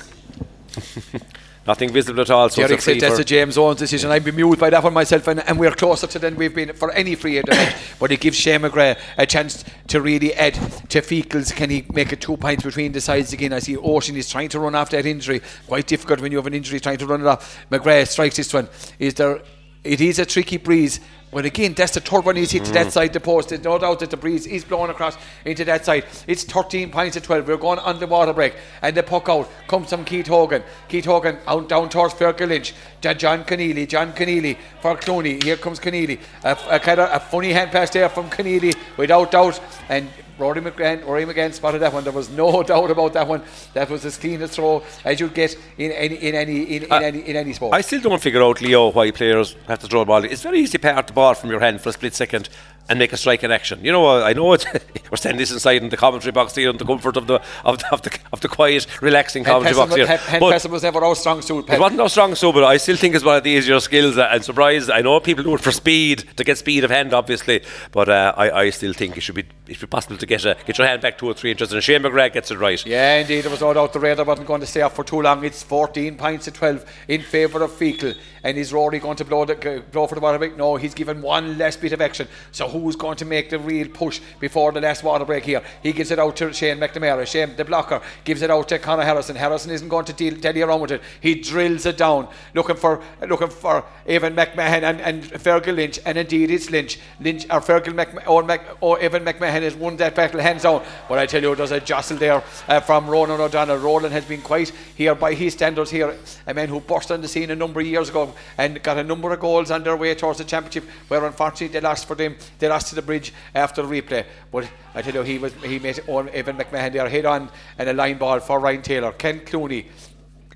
decision. Nothing visible at all. So Derek said that's a James Owens decision. I'd be moved by that one myself, and, and we're closer to than we've been for any free hit match. But it gives Shane McGrath a chance to really add to Feakle's. Can he make it two points between the sides again? I see Oisín is trying to run off that injury. Quite difficult when you have an injury trying to run it off. McGrath strikes this one. Is there? It is a tricky breeze. But again, that's the third one he's hit to that side of the post. There's no doubt that the breeze is blowing across into that side. It's 13 points to 12. We're going on the water break. And the puck out comes from Keith Hogan. Keith Hogan out down towards Fergal Lynch. John Keneally. John Keneally for Clooney. Here comes Keneally. A, a, kind of a funny hand pass there from Keneally without doubt. And Rory McGann, Rory McGann spotted that one. There was no doubt about that one. That was as clean a throw as you'd get in any in any in, in Uh, any in any sport. I still don't figure out, Leo, why players have to throw the ball. It's very easy to part the ball from your hand for a split second and make a strike in action. You know, what I know it. we're standing this inside in the commentary box here in the comfort of the of the, of the, of the quiet, relaxing commentary box here. was, hand, hand But- was never our strong suit. It wasn't no strong so, but I still think it's one of the easier skills. uh, And surprised, I know people do it for speed to get speed of hand, obviously, but uh, I, I still think it should be it should be possible to get a, get your hand back two or three inches. And Shane McGrath gets it right. Yeah, indeed, there was no doubt the radar wasn't going to stay off for too long. It's 14 points to 12 in favour of Feakle. And is Rory going to blow, the, blow for the break? No, he's given one less bit of action. So who's going to make the real push before the last water break here? He gives it out to Shane McNamara. Shane, the blocker, gives it out to Conor Harrison. Harrison isn't going to deal, tell you around with it. He drills it down, looking for looking for Evan McMahon and, and Fergal Lynch. And indeed, it's Lynch. Lynch or Fergal McMahon or, Mac, or Evan McMahon has won that battle hands down. But I tell you, there's a jostle there uh, from Ronan O'Donnell. Roland has been quite here by his standards here. A man who burst on the scene a number of years ago and got a number of goals on their way towards the championship, where unfortunately they lost for them. They lost to the bridge after the replay. But I tell you, he was he made Owen- Evan McMahon there head on and a line ball for Ryan Taylor. Ken Clooney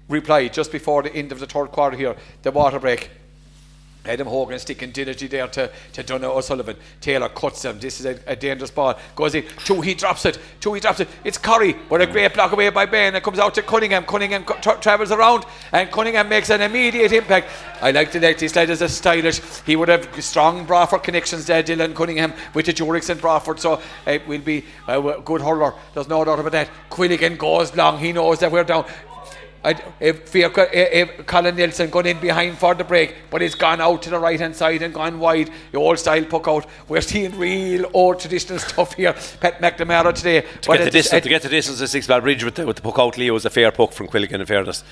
replied just before the end of the third quarter here, the water break. Adam Hogan sticking diligently there to, to Donagh O'Sullivan. Taylor cuts him. This is a, a dangerous ball. Goes in. Two, he drops it. Two, he drops it. It's Curry, but a great block away by Bain. It comes out to Cunningham. Cunningham tra- travels around, and Cunningham makes an immediate impact. I like let this lad as a stylish. He would have strong Bradford connections there, Dylan Cunningham, with the Jurix and Bradford. So uh, it will be uh, a good hurler. There's no doubt about that. Quilligan goes long. He knows that we're down. I, if, if, Colin Nelson gone in behind for the break, but he's gone out to the right hand side and gone wide, the old style puck out. We're seeing real old traditional stuff here. Pat McNamara today. To but get, the distance, it- to get the distance of six ball bridge with the, with the puck out, Leo was a fair puck from Quilligan, in fairness.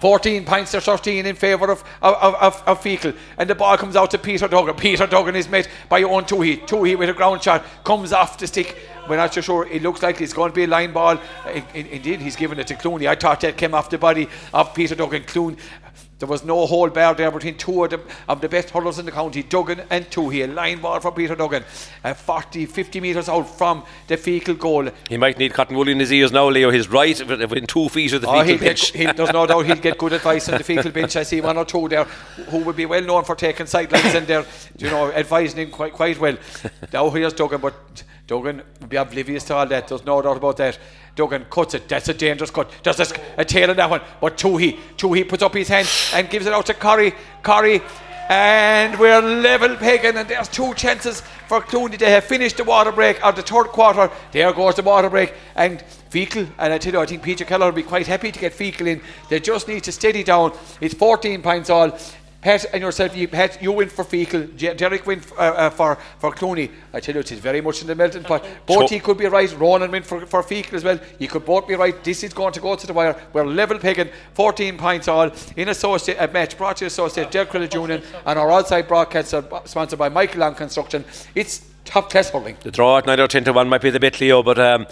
14 points to 13 in favour of, of, of, of, Feakle. And the ball comes out to Peter Duggan. Peter Duggan is met by Owen Toohey. Toohey with a ground shot comes off the stick. We're not so sure. It looks like it's going to be a line ball. In, in, indeed, he's given it to Clooney. I thought that came off the body of Peter Duggan. Clooney. There was no hold bar there between two of the, of the best hurlers in the county, Duggan and Toohey. A line ball for Peter Duggan. Uh, 40, 50 metres out from the Feakle goal. He might need cotton wool in his ears now, Leo. He's right within two feet of the Oh, Feakle pitch. get, there's no doubt he'll get good advice on the Feakle bench. I see one or two there who would be well known for taking sidelines and they're, you know, advising him quite quite well. now here's Duggan, but Duggan be oblivious to all that. There's no doubt about that. Duggan cuts it. That's a dangerous cut. There's a, a tail on that one. But Toohey, Toohey puts up his hand and gives it out to Curry. Curry. And we're level pegging, and there's two chances for Clooney to have finished the water break or the third quarter. There goes the water break, and Feakle, and I tell you, I think Peter Keller will be quite happy to get Feakle in. They just need to steady down. It's 14 points all. Pat and yourself, you, Pat, you win for Feakle. J- Derek win f- uh, uh, for for Clooney. I tell you, it is very much in the melting pot. Both So- he could be right. Ronan win for, for Feakle as well. You could both be right. This is going to go to the wire. We're level pegging. 14 points all in associate a match brought to you associate Derek Crillage Union and our outside broadcast are sponsored by Michael Long Construction. It's top class hurling. The draw at 9 or 10 to 1 might be the bit, Leo, but um,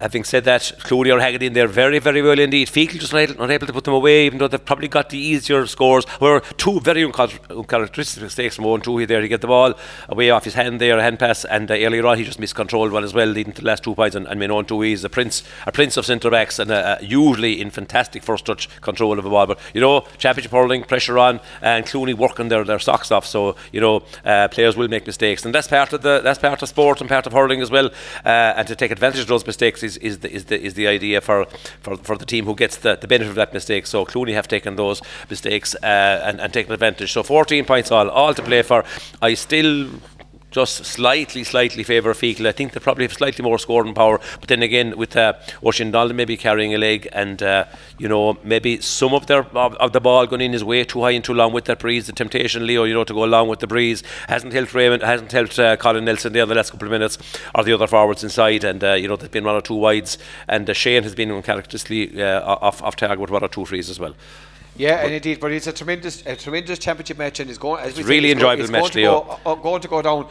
having said that, Clooney hanging in there very, very well indeed. Feakle just not, not able to put them away, even though they've probably got the easier scores. Were two very uncharacteristic mistakes from Owen Toohey there. He get the ball away off his hand there, a hand pass, and uh, earlier on he just miscontrolled one as well, leading to the last two points. And, and Owen Toohey is a prince, a prince of centre backs, and uh, usually in fantastic first touch control of the ball. But you know, championship hurling, pressure on, and Clooney working their, their socks off. So you know, uh, players will make mistakes, and that's part of the that's part of sport and part of hurling as well. Uh, and to take advantage of those mistakes is, is the is the is the idea for, for, for the team who gets the, the benefit of that mistake. So Clooney have taken those mistakes uh, and, and taken advantage. So 14 points all, all to play for. I still just slightly, slightly favour Feakle. I think they probably have slightly more scoring power. But then again, with uh, Donald maybe carrying a leg, and uh, you know maybe some of their of, of, the ball going in is way too high and too long with that breeze. The temptation, Leo, you know, to go along with the breeze hasn't helped Raymond, hasn't helped uh, Colin Nelson the last couple of minutes, or the other forwards inside, and uh, you know they've been one or two wides, and uh, Shane has been uncharacteristically uh, off off target with one or two frees as well. Yeah, but and indeed, but it's a tremendous, a tremendous championship match, and it's going. As we really said, enjoyable it's match, going Leo. To go, uh, going to go down,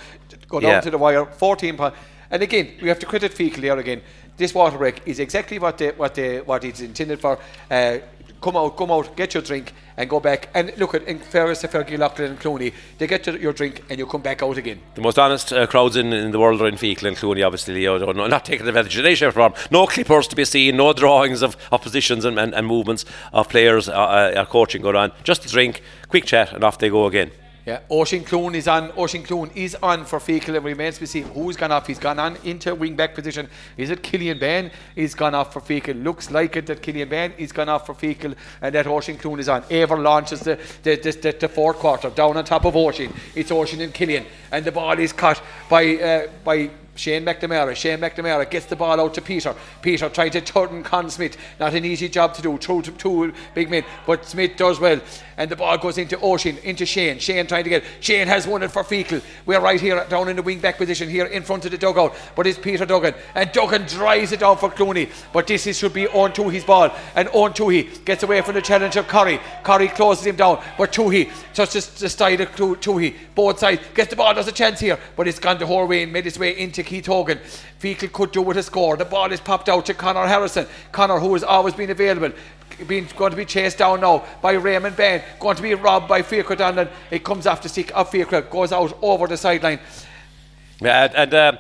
go down yeah. to the wire. Fourteen points. And again, we have to credit Feakle again. This water break is exactly what they, what they, what it's intended for. Uh, come out, come out, get your drink, and go back. And look at in fairness Fergie Loughlin and Clooney, they get your drink and you come back out again. The most honest uh, crowds in, in the world are in Feakle and Clooney, obviously. No, not taking advantage of any or. No clippers to be seen, no drawings of positions and, and, and movements of players uh, uh, coaching going on. Just a drink, quick chat, and off they go again. Yeah, Oisín Clune is on. Oisín Clune is on for Feakle. It remains to be seen who's gone off. He's gone on into wing back position. Is it Killian Bain? He's gone off for Feakle. Looks like it that Killian Bain is gone off for Feakle, and that Oisín Clune is on. Eibhear launches the the, the, the, the fourth quarter down on top of Oisín. It's Oisín and Killian, and the ball is cut by uh, by Shane McNamara. Shane McNamara gets the ball out to Peter. Peter trying to turn Con Smith. Not an easy job to do. Two, two big men, but Smith does well. And the ball goes into Oisín, into Shane. Shane trying to get. Shane has won it for Feakle. We're right here down in the wing back position here in front of the dugout. But it's Peter Duggan. And Duggan drives it down for Clooney. But this is, should be on his ball. And on Toohey gets away from the challenge of Curry. Curry closes him down. But Toohey touches the side of Toohey. Both sides. Gets the ball. There's a chance here. But it's gone the whole way and made its way into Keith Hogan. Feakle could do with a score. The ball is popped out to Connor Harrison. Connor, who has always been available, being going to be chased down now by Raymond Bain, going to be robbed by Fiacre Donlan. It comes the stick of Fiacre, goes out over the sideline. Yeah, and. Uh,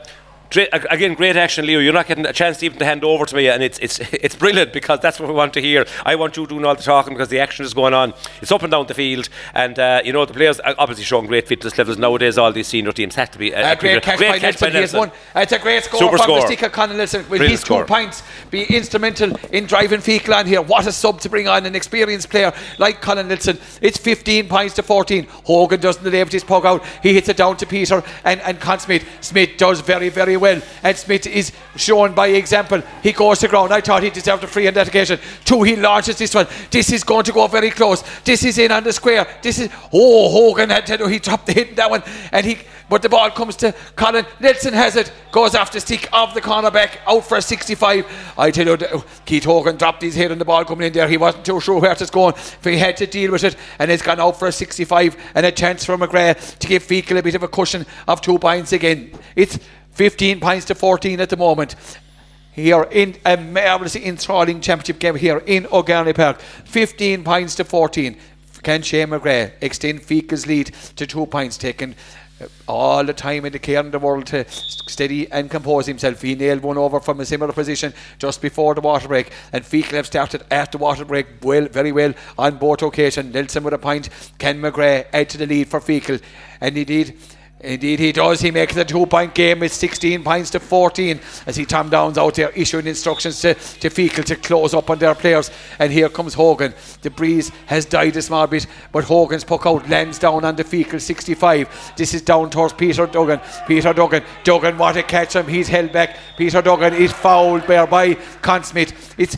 again, great action, Leo. You're not getting a chance even to hand over to me, and it's it's it's brilliant because that's what we want to hear. I want you doing all the talking because the action is going on. It's up and down the field, and uh, you know the players are obviously showing great fitness levels nowadays. All these senior teams have to be uh, a great, catch, great by catch by Nelson. One. It's a great score Super from score. the stick of Nelson. With his two points, be instrumental in driving Feakle on here. What a sub to bring on an experienced player like Colin Nelson. It's 15 points to 14. Hogan doesn't leave his puck out. He hits it down to Peter and and Con Smith. Smith does very very well, and Smith is shown by example. He goes to ground. I thought he deserved a free on that occasion. Two, he launches this one. This is going to go very close. This is in on the square. This is oh Hogan had to he dropped the hit in that one and he but the ball comes to Colin. Nelson has it, goes after stick of the cornerback, out for a 65. I tell you, Keith Hogan dropped his head on the ball coming in there. He wasn't too sure where it was going, but he had to deal with it, and it's gone out for a 65 and a chance for McGrath to give Feakle a bit of a cushion of two points again. It's 15 points to 14 at the moment here in a marvellously enthralling championship game here in O'Garney Park. 15 points to 14. Can Shane McGrath extend Feakle's lead to two points taken uh, all the time in the care in the world to steady and compose himself. He nailed one over from a similar position just before the water break, and have started at the water break well, very well on both occasions. Nelson with a point, Ken McGrath add to the lead for Feakle, and indeed. Indeed, he does. He makes a two point game with 16 points to 14 as he Tom Downs out there issuing instructions to, to Feakle to close up on their players. And here comes Hogan. The breeze has died a small bit, but Hogan's puck out lands down on the Feakle 65. This is down towards Peter Duggan. Peter Duggan. Duggan, what a catch him. He's held back. Peter Duggan is fouled there by Con Smith. It's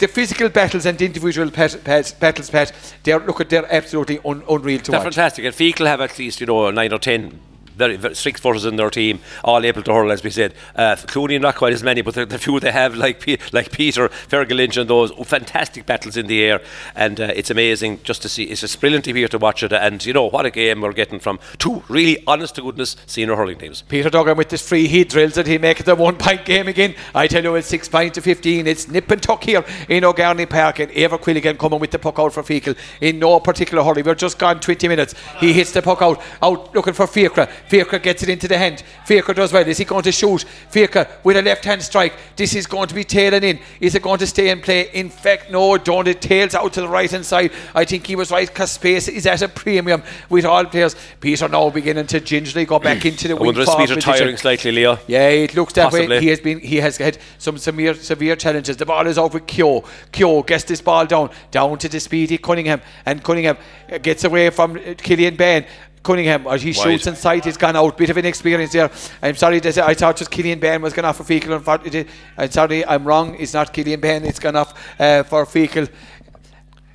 the physical battles and individual pet, pet, battles, Pat, they're look at they're absolutely un, unreal to they're watch. fantastic. And Feakle have at least you know nine or ten very, very six footers in their team, all able to hurl, as we said. Uh, Clooney not quite as many, but the, the few they have, like P- like Peter, Fergal Lynch, and those fantastic battles in the air, and uh, it's amazing just to see. It's just brilliant to be here to watch it, and you know what a game we're getting from two really honest to goodness senior hurling teams. Peter Duggan with this free, he drills it. He makes it a one point game again. I tell you, it's six points to fifteen. It's nip and tuck here in O'Garney Park, and Eibhear Quilligan coming with the puck out for Feakle in no particular hurry. We're just gone 20 minutes. He hits the puck out, out looking for Fiacre. Fiacre gets it into the hand. Fiacre does well. Is he going to shoot? Fiacre with a left hand strike. This is going to be tailing in. Is it going to stay in play? In fact, no, don't. It tails out to the right hand side. I think he was right because space is at a premium with all players. Peter now beginning to gingerly go back hmm. into the I wonder Peter tiring slightly, Leo? Yeah, it looks that Possibly. way. He has been. He has had some severe, severe challenges. The ball is out with Keogh. Keogh gets this ball down, down to the speedy Cunningham, and Cunningham uh, gets away from uh, Killian Bain. Cunningham, as he Wide. shoots inside, he's gone out. Bit of inexperience there. I'm sorry, to say, I thought just Killian Bain was going off for Feakle. I'm sorry, I'm wrong. It's not Killian Bain. It's gone off uh, for Feakle.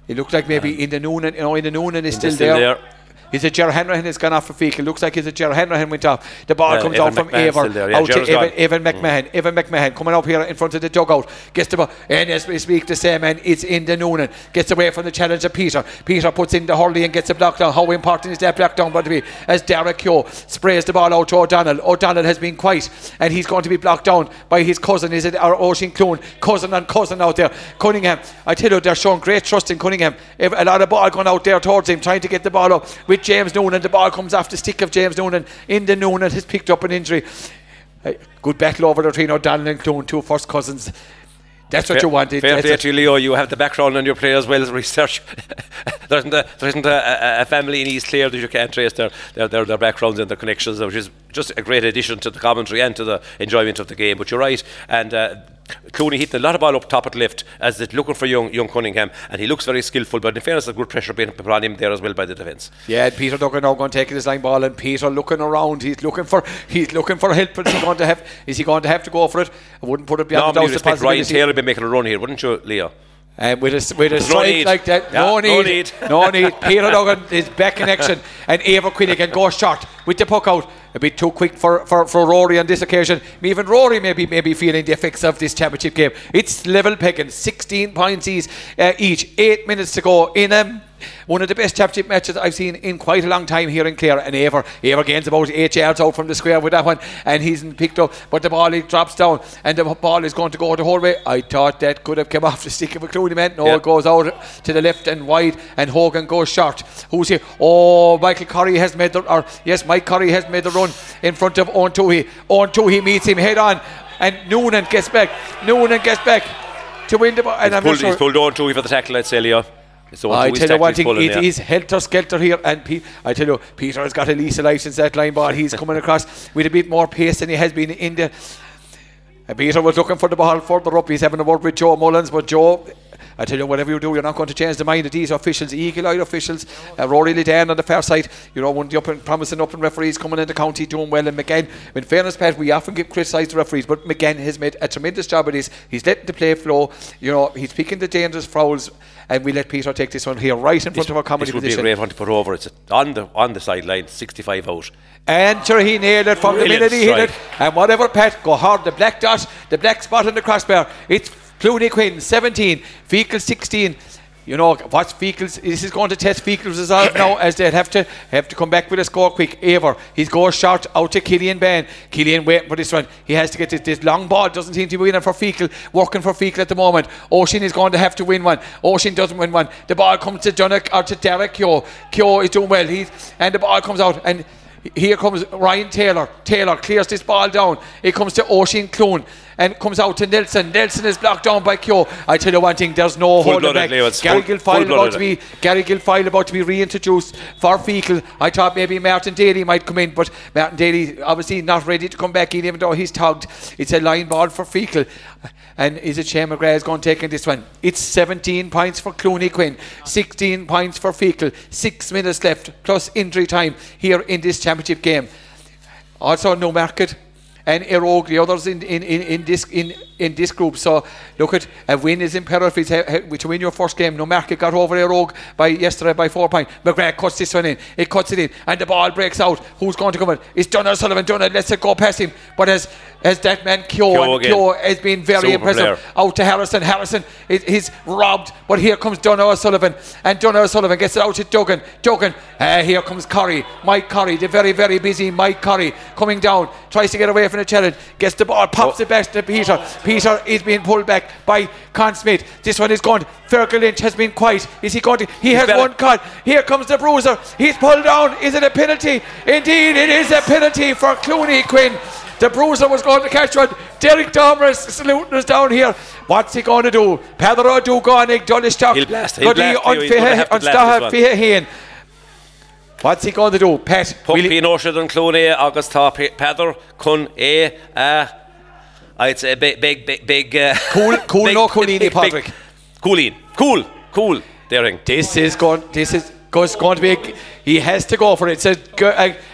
It looked like maybe Enda Noonan, you know, Enda Noonan is still, still there. there. Is it Ger Henry has gone off for Feakle? Looks like it's a Ger Henry went off. The ball comes Evan out from Eibhear. Yeah, out to Evan, gone. Mm. Evan McMahon. Evan McMahon coming up here in front of the dugout. Gets the ball. And as we speak, the same man, it's Enda Noonan. Gets away from the challenge of Peter. Peter puts in the hurley and gets a block down. How important is that block down going to be? As Derek Keogh sprays the ball out to O'Donnell. O'Donnell has been quiet and he's going to be blocked down by his cousin. Is it our Oisín Clune? Cousin and cousin out there. Cunningham. I tell you, they're showing great trust in Cunningham. A lot of ball going out there towards him, trying to get the ball up with James Noonan. The ball comes off the stick of James Noonan. Enda Noonan has picked up an injury. Good battle over between O'Donnell and Clune, two first cousins. That's what you wanted. Fair play to you, Leo. You have the background on your players well as research. there isn't, a, there isn't a, a family in East Clare that you can't trace their, their, their, their backgrounds and their connections, which is just a great addition to the commentary and to the enjoyment of the game. But you're right. And uh, Clooney hitting a lot of ball up top at left as it looking for young young Cunningham. And he looks very skillful. But in fairness, there's good pressure being put on him there as well by the defence. Yeah, Peter Duggan now going to take his line ball, and Peter looking around. He's looking for he's looking for help. Is he going to have? Is he going to have to go for it? I wouldn't put it beyond Normally, the expect Ryan. Taylor be making a run here, wouldn't you, Leo? And with a with a no strike need. like that, Yeah, no no need, need. no need. Peter Duggan is back in action, and Eibhear Quilligan goes short with the puck out. A bit too quick for, for, for Rory on this occasion. Even Rory may be, may be feeling the effects of this championship game. It's level picking, 16 points each, uh, each. eight minutes to go in um, one of the best championship matches I've seen in quite a long time here in Clare. And Eibhear, Eibhear gains about eight yards out from the square with that one, and he's picked up, but the ball he drops down, and the ball is going to go the whole way. I thought that could have come off the stick of a Clooney man. No, Yeah. it goes out to the left and wide, and Hogan goes short. Who's here? Oh, Michael Curry has made the, or yes, Mike Curry has made the run in front of Owen Toohey. Owen Toohey meets him head on, and Noonan gets back. Noonan gets back to win the ball. And He's I'm pulled, sure. he's pulled on to you for the tackle, I'd say, Leo. One I tell you one thing, it yeah. is helter skelter here, and Pe- I tell you, Peter has got a lease of life since that line ball. He's coming across with a bit more pace than he has been in the. And Peter was looking for the ball further up. He's having a word with Joe Mullins, but Joe. I tell you, whatever you do, you're not going to change the mind of these officials, eagle-eyed officials. Uh, Rory Lidan on the far side, you know, one of the up and promising up and referees coming into county doing well. And McGann, in fairness, Pat, we often get criticised the referees, but McGann has made a tremendous job of this. He's letting the play flow. You know, he's picking the dangerous fouls, and we let Peter take this one here right in front of our comedy this would be a great one to put over. It's on the on the sideline, 65 out. And sure, he nailed it from Brilliant the minute he hit it. And whatever, Pat, go hard. The black dot, the black spot on the crossbar. It's Clooney Quin, 17. Feakle, 16. You know, what's Feakle's? This is going to test Feakle's resolve now as they'd have to have to come back with a score quick. Eibhear, he's goes short out to Killian Bain. Killian waiting for this one. He has to get this, this long ball. Doesn't seem to be winning for Feakle. Working for Feakle at the moment. Oisín is going to have to win one. Oisín doesn't win one. The ball comes to Dunnock or to Derek Keogh. Keogh is doing well. He's and the ball comes out and here comes Ryan Taylor. Taylor clears this ball down. It comes to Oisín Clune and comes out to Nelson. Nelson is blocked down by Keogh. I tell you one thing, there's no holding back. Gary Guilfoyle about to be Gary Guilfoyle about to be reintroduced for Feakle. I thought maybe Martin Daly might come in, but Martin Daly obviously not ready to come back in, even though he's tugged. It's a line ball for Feakle. And is it Shane McGrath is going to take in this one? It's 17 points for Clooney Quin, 16 points for Feakle, six minutes left plus injury time here in this championship game. Also, Newmarket and Éire Óg, the others in, in, in, in this in, in this group. So look at a win is imperative. It's, uh, to win your first game. Newmarket got over Éire Óg by yesterday by four points. McGrath cuts this one in. It cuts it in, and the ball breaks out. Who's going to come in? It's Donald Sullivan. Donald lets it go past him, but as as that man Keogh, Keogh and. Has been very Super impressive. player. Out to Harrison. Harrison is he's robbed, but here comes Donald O'Sullivan, and Donald O'Sullivan gets it out to Duggan. Duggan, uh, here comes Curry, Mike Curry, the very very busy Mike Curry coming down, tries to get away from the challenge, gets the ball, pops Oh. it back to Peter. Peter is being pulled back by Con Smith. This one is gone. Fergal Lynch has been quiet. Is he going to? He has better. one cut. Here comes the bruiser. He's pulled down. Is it a penalty? Indeed, it is a penalty for Clooney Quin. The bruiser was going to catch one. Derek Domer is saluting us down here. What's he going to do? Pedro Dugonig, Dullistock. He'll blast, he'll blast, Leo, he's gonna have to blast this one. What's he going to do? He- Pumpy Norsha than Cloney, August Top, Pether, Kun, A, uh, I'd say big, big, big, big. Uh, Cool- cool, no Coolini, big- big- Patrick. Coolin, cool, cool, daring. This is going. This is because it's going to be. A, he has to go for it. It's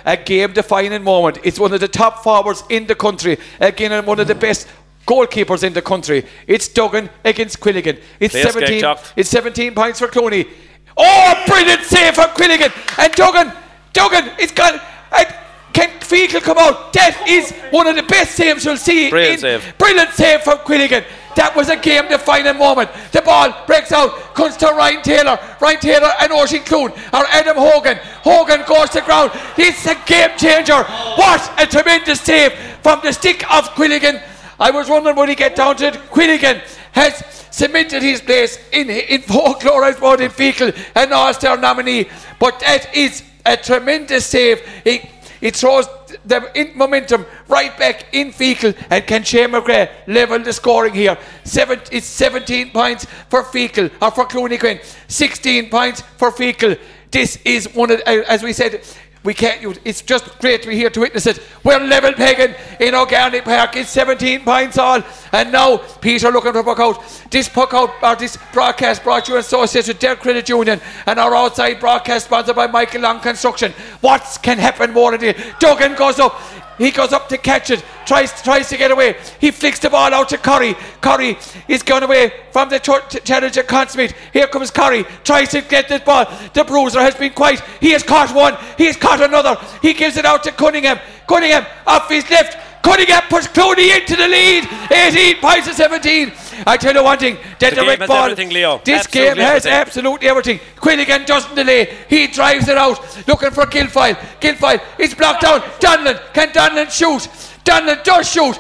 a game-defining moment. It's one of the top forwards in the country. Again, and one of the best goalkeepers in the country. It's Duggan against Quilligan. It's Players 17. chucked. It's 17 points for Clooney. Oh, brilliant save from Quilligan and Duggan. Duggan, it's got. And can Feakle come out? That is one of the best saves you'll see. Brilliant in- save. Brilliant save from Quilligan. That was a game defining moment. The ball breaks out, comes to Ryan Taylor. Ryan Taylor and Oisín Clune or Adam Hogan. Hogan goes to ground. It's a game changer. What a tremendous save from the stick of Quilligan. I was wondering would he get down to it. Quilligan has cemented his place in in folklore as well in Feakle, an All-Star nominee. But that is a tremendous save. He, it throws the momentum right back in Feakle and can Shane McGrath level the scoring here. Seven, it's 17 points for Feakle or for Clooney Quin. 16 points for Feakle. This is one of, uh, as we said, we can't use it's just great to be here to witness it. We're level pegging in O'Garney Park. It's 17 points all. And now Peter looking for puck out. This puck out or this broadcast brought you in association with Dare Credit Union and our outside broadcast sponsored by Michael Long Construction. What can happen more than this? Duggan goes up. He goes up to catch it, tries tries to get away. He flicks the ball out to Curry. Curry is going away from the ch- ch- challenge of Consmith. Here comes Curry, tries to get this ball. The bruiser has been quiet. He has caught one. He has caught another. He gives it out to Cunningham. Cunningham off his left. Cunningham puts Clooney into the lead. 18 points to 17. I tell you one thing, that The the game has ball. Leo. This Absolutely game has everything. absolutely everything. Quilligan doesn't delay. He drives it out, looking for Guilfoyle. Guilfoyle is blocked down. Donlan. Can Donlan shoot? Donlan does shoot.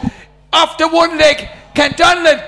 Off the one leg. Can Donlan?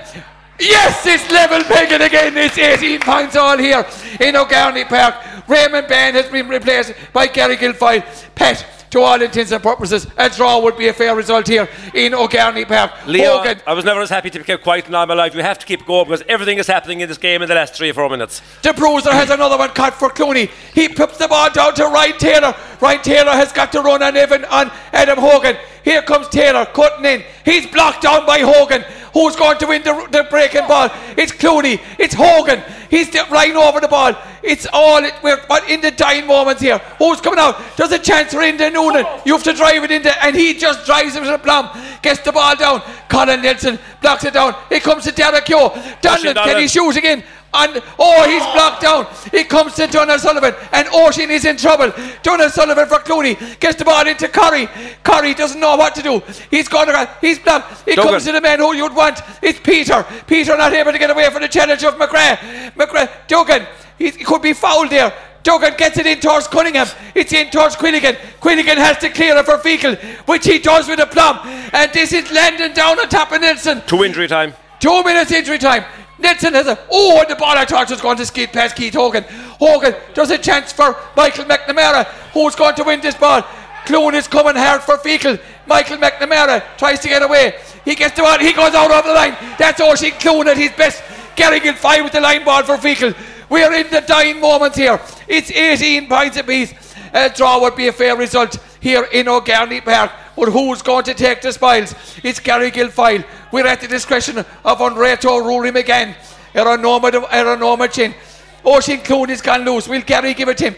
Yes, it's level pegging again. It's 18 points all here in O'Garney Park. Raymond Bain has been replaced by Gary Guilfoyle. Pat, to all intents and purposes, a draw would be a fair result here in O'Garney Park. Leo, Hogan I was never as happy to be kept quiet in all my life. We have to keep going because everything is happening in this game in the last three or four minutes. The Bruiser has another one cut for Clooney. He puts the ball down to Ryan Taylor. Ryan Taylor has got to run on Evan on Adam Hogan. Here comes Taylor cutting in. He's blocked down by Hogan. Who's going to win the, the breaking ball? It's Clooney. It's Hogan. He's flying over the ball. It's all it, we're but in the dying moments here. Who's coming out? There's a chance for Enda Noonan. You have to drive it into, and he just drives it to the plum. Gets the ball down. Colin Nelson blocks it down. It comes to Derek Keogh. Donlan, can he shoot again? And oh, he's blocked down. He comes to Donald Sullivan, and Oisín is in trouble. Donald Sullivan for Clooney gets the ball into Curry. Curry doesn't know what to do. He's gone around. He's blocked. It Duggan. comes to the man who you'd want. It's Peter. Peter not able to get away from the challenge of McGrath. McGrath. Duggan. He, he could be fouled there. Duggan gets it in towards Cunningham. It's in towards Quilligan. Quilligan has to clear it for Feakle, which he does with a plum. And this is landing down on top of Nelson. Two injury time. Two minutes injury time. Nelson has a oh, and the ball I was going to skid past Keith Hogan. Hogan does a chance for Michael McNamara, who's going to win this ball. Clune is coming hard for Feakle. Michael McNamara tries to get away. He gets the ball. He goes out over the line. That's Oisin Clune at his best. Gary Guilfoyle with the line ball for Feakle. We're in the dying moments here. It's 18 points apiece. A draw would be a fair result here in O'Garney Park. But who's going to take the spoils? It's Gary Guilfoyle. We're at the discretion of Unreto Rory McGann. Eronoma, Eronoma Chin. Oh, Oisín Clune is gone loose. Will Gary give it to him?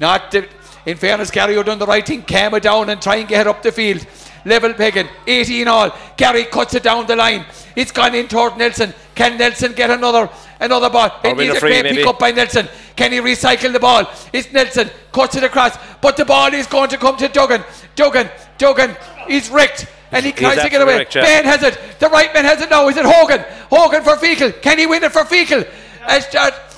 Not the, in fairness, Gary, you've done the right thing. It down and try and get her up the field. Level pegging, 18 all. Gary cuts it down the line. It's gone in toward Nelson. Can Nelson get another another ball? Or It needs a great pick up by Nelson. Can he recycle the ball? It's Nelson. Cuts it across. But the ball is going to come to Duggan. Duggan. Duggan is wrecked. And he He's tries to get away. wrecked, yeah. Ben has it. The right man has it now. Is it Hogan? Hogan for Feakle. Can he win it for Feakle? As.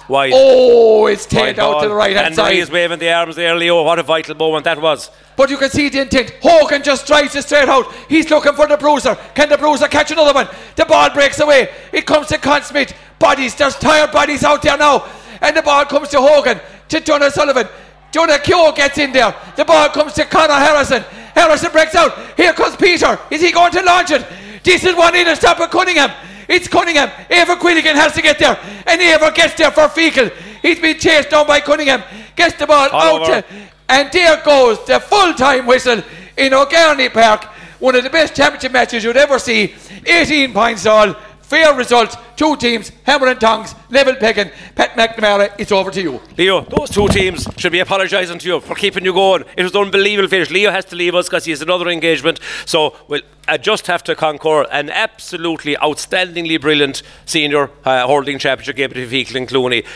Wide. Oh, it's taken out ball. to the right hand and side. is waving the arms there, Leo. What a vital moment that was. But you can see the intent. Hogan just drives it straight out. He's looking for the bruiser. Can the bruiser catch another one? The ball breaks away. It comes to Con Smith. Bodies, there's tired bodies out there now. And the ball comes to Hogan, to Jonah Sullivan. Jonah Keogh gets in there. The ball comes to Conor Harrison. Harrison breaks out. Here comes Peter. Is he going to launch it? This is one in to stop at Cunningham. It's Cunningham. Eibhear Quilligan has to get there. And Eibhear gets there for Feakle. He's been chased down by Cunningham. Gets the ball All out to and there goes the full time whistle in O'Garney Park. One of the best championship matches you'd ever see. 18 points all. Fair result. Two teams, hammer and tongs, level pegging. Pat McNamara, it's over to you. Leo, those two teams should be apologising to you for keeping you going. It was an unbelievable finish. Leo has to leave us because he has another engagement. So we'll I just have to concur an absolutely outstandingly brilliant senior uh, hurling championship game between Feakle and Clooney.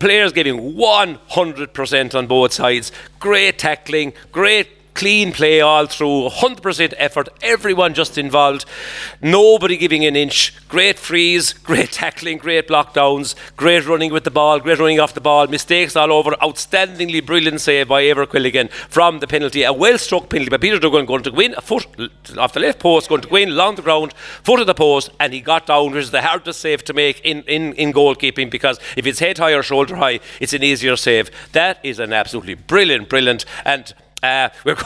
Players giving 100% on both sides. Great tackling, great clean play all through, 100% effort, everyone just involved, nobody giving an inch. Great freeze, great tackling, great blockdowns, great running with the ball, great running off the ball, mistakes all over, outstandingly brilliant save by Eibhear Quilligan from the penalty. A well struck penalty by Peter Duggan going to win a foot off the left post, going to go in along the ground, foot of the post, and he got down, which is the hardest save to make in, in, in goalkeeping because if it's head high or shoulder high, it's an easier save. That is an absolutely brilliant, brilliant, and uh, we're,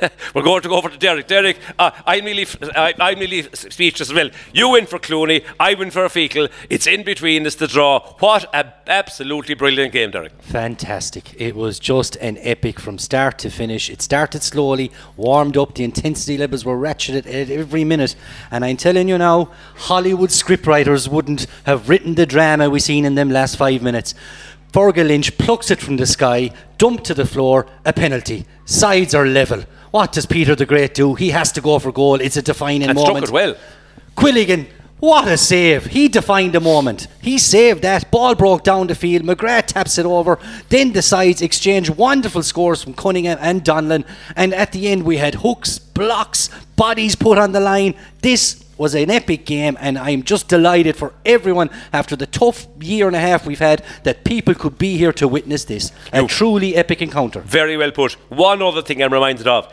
we're going to go over to Derek. Derek, uh, I'm, really, I, I'm really speechless as well. You win for Clooney, I win for Feakle. It's in between, it's the draw. What an absolutely brilliant game, Derek. Fantastic. It was just an epic from start to finish. It started slowly, warmed up, the intensity levels were ratcheted at every minute. And I'm telling you now, Hollywood scriptwriters wouldn't have written the drama we've seen in them last five minutes. Fergal Lynch plucks it from the sky, dumped to the floor, a penalty. Sides are level. What does Peter the Great do? He has to go for goal. It's a defining and moment. struck it well. Quilligan, what a save. He defined the moment. He saved that. Ball broke down the field. McGrath taps it over. Then the sides exchange wonderful scores from Cunningham and Donlan. And at the end, we had hooks, blocks, bodies put on the line. This was an epic game, and I'm just delighted for everyone after the tough year and a half we've had that people could be here to witness this. A truly epic encounter. Very well put. One other thing I'm reminded of.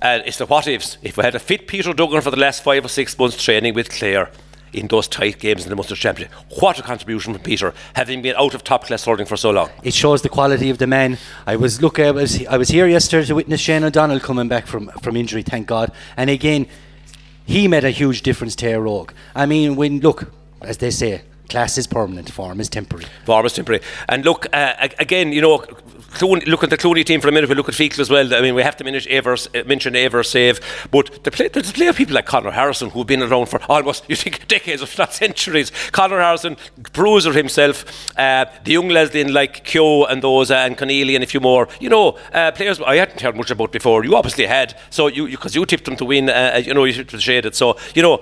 Uh, it's the what ifs. If we had a fit Peter Duggan for the last five or six months training with Clare in those tight games in the Munster Championship, what a contribution from Peter, having been out of top class hurling for so long. It shows the quality of the man. I was look, I was I was here yesterday to witness Shane O'Donnell coming back from from injury, thank God. And again, he made a huge difference to Óg. I mean, when look, as they say, class is permanent, form is temporary. Form is temporary. And look, uh, again, you know, Clooney, look at the Clooney team for a minute. We look at Feakle as well. I mean, we have to mention Eibhear's, uh, mention Eibhear's save, but the play, there's player people like Conor Harrison who've been around for almost you think decades, if not centuries. Conor Harrison, bruiser himself, uh, the young in like Keogh and those uh, and Conneely and a few more. You know, uh, players I hadn't heard much about before. You obviously had, so you because you, you, tipped them to win. Uh, you know, you tipped the shaded. So you know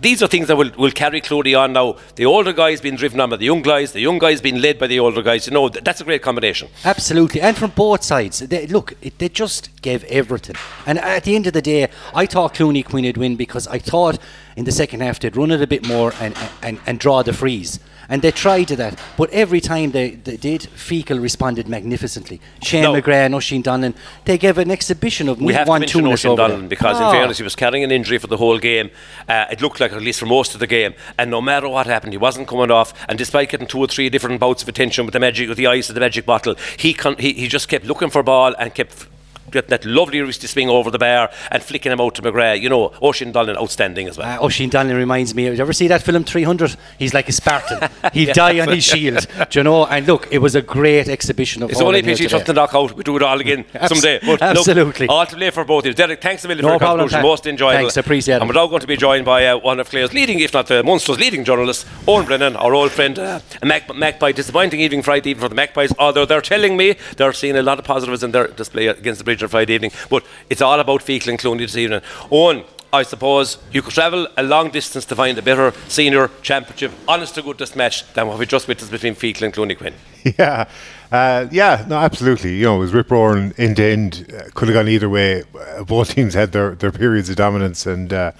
these are things that will, will carry Clooney on now. The older guys being driven on by the young guys, the young guys being led by the older guys. You know, th- that's a great combination. Absolutely. And from both sides. They, look, it, they just gave everything. And at the end of the day, I thought Clooney Quin would win because I thought in the second half they'd run it a bit more and, and, and draw the freeze and they tried to that. But every time they, they did, Feakle responded magnificently. Shane no. McGrath and Oisin Donlan, they gave an exhibition of we have one to mention Donlan because, oh. in fairness, he was carrying an injury for the whole game. Uh, it looked like at least for most of the game, and no matter what happened, he wasn't coming off. And despite getting two or three different bouts of attention with the magic, with the ice of the magic bottle, he con- he, he just kept looking for ball and kept getting that lovely wristy swing over the bar and flicking him out to McGrath. You know, Oisin Donlan outstanding as well. Uh, Oisin Donlan reminds me. Did you ever see that film 300? He's like a Spartan. He'd yeah, die on his shield. Do you know? And look, it was a great exhibition of. It's the only pity just to knock out. We do it all again someday. But absolutely. Look, all to play for both of you. Derek, thanks a million no for your contribution. Most enjoyable. Thanks, appreciate it. And we're now going to be joined by uh, one of Clare's leading, if not the Munster's leading journalist, Owen Brennan, our old friend, uh, Mac- Magpie. Disappointing evening Friday evening for the Magpies. Although they're telling me they're seeing a lot of positives in their display against the Bridge Friday evening. But it's all about Feakle and Clooney this evening. Owen, I suppose you could travel a long distance to find a better senior championship, honest to goodness match than what we just witnessed between Feakle and Clooney Quin. Yeah, uh, yeah, no, absolutely. You know, it was rip roaring end to end. Uh, could have gone either way. Uh, both teams had their, their periods of dominance, and uh,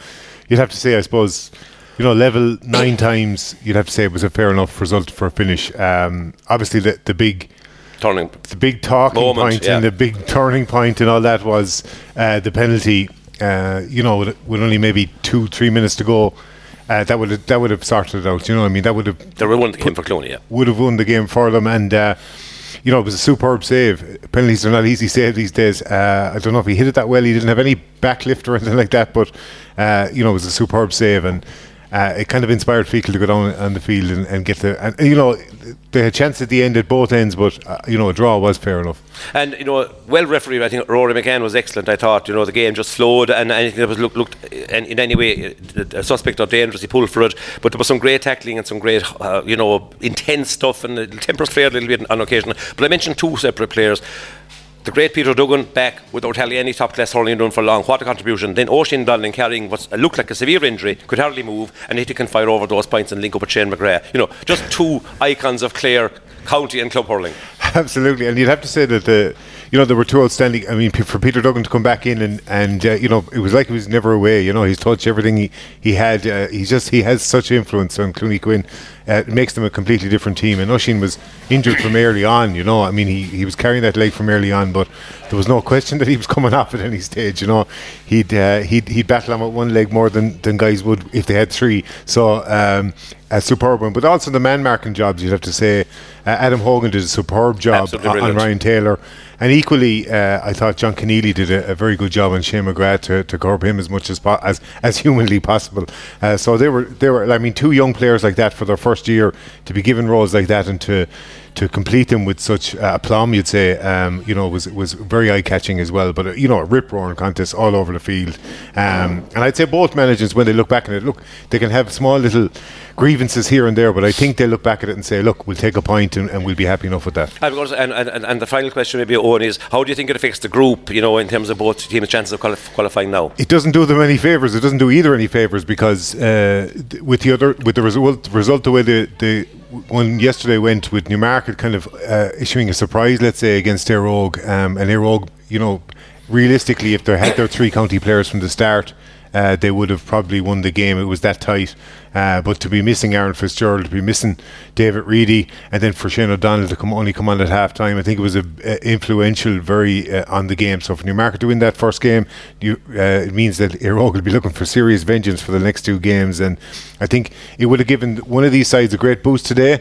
you'd have to say, I suppose, you know, level nine times, you'd have to say it was a fair enough result for a finish. Um, obviously, the, the big turning the big talking moment, point yeah. and the big turning point and all that was uh, the penalty. Uh, you know, with, with, only maybe two, three minutes to go, uh, that would that would have sorted it out. You know, I mean, that would have they would have won the game for Clooney. Yeah, would have won the game for them, and uh, you know, it was a superb save. Penalties are not easy save these days. Uh, I don't know if he hit it that well. He didn't have any backlift or anything like that, but uh, you know, it was a superb save and uh, it kind of inspired Feakle to go down on the field and, and get the. And, you know, they had chance at the end at both ends, but uh, you know, a draw was fair enough. And you know, well refereed. I think Rory McGann was excellent. I thought you know the game just flowed, and anything that was looked looked in, in any way uh, suspect or dangerous, he pulled for it. But there was some great tackling and some great uh, you know intense stuff, and the tempers flared a little bit on occasion. But I mentioned two separate players the great Peter Duggan back without hardly any top class hurling done for long. What a contribution. Then Oisin Donlan carrying what looked like a severe injury, could hardly move, and he can fire over those points and link up with Shane McGrath. You know, just two icons of Clare County and club hurling. Absolutely, and you'd have to say that the you know, there were two outstanding. I mean, for Peter Duggan to come back in and and uh, you know, it was like he was never away. You know, he's touched everything he he had. Uh, he's just he has such influence on Clooney Quin. Uh, it makes them a completely different team. And Oisin was injured from early on. You know, I mean, he, he was carrying that leg from early on, but there was no question that he was coming off at any stage. You know, he'd uh, he'd he'd battle on with one leg more than than guys would if they had three. So. Um, a superb one, but also the man marking jobs. You'd have to say uh, Adam Hogan did a superb job on, on Ryan Taylor. And equally, uh, I thought John Keneally did a, a, very good job on Shane McGrath to, to curb him as much as po- as, as humanly possible. Uh, so they were they were I mean two young players like that for their first year to be given roles like that and to to complete them with such uh, aplomb, you'd say, um, you know, was was very eye catching as well. But uh, you know, a rip roaring contest all over the field. Um, and I'd say both managers, when they look back at it, look, they can have small little grievances here and there, but I think they look back at it and say, look, we'll take a point and, and we'll be happy enough with that. And, and, and, the final question, maybe, Owen, is how do you think it affects the group, you know, in terms of both teams' chances of qualif- qualifying now? It doesn't do them any favours. It doesn't do either any favours because uh, with the other, with the result, result the way the, the one yesterday went with Newmarket kind of uh, issuing a surprise, let's say, against Éire um, and Éire you know, realistically, if they had their three county players from the start, uh, they would have probably won the game. It was that tight. Uh, but to be missing Aaron Fitzgerald, to be missing David Reedy, and then for Shane O'Donnell to come only come on at half time, I think it was a, a influential very uh, on the game. So for Newmarket to win that first game, you, uh, it means that Éire will be looking for serious vengeance for the next two games, and I think it would have given one of these sides a great boost today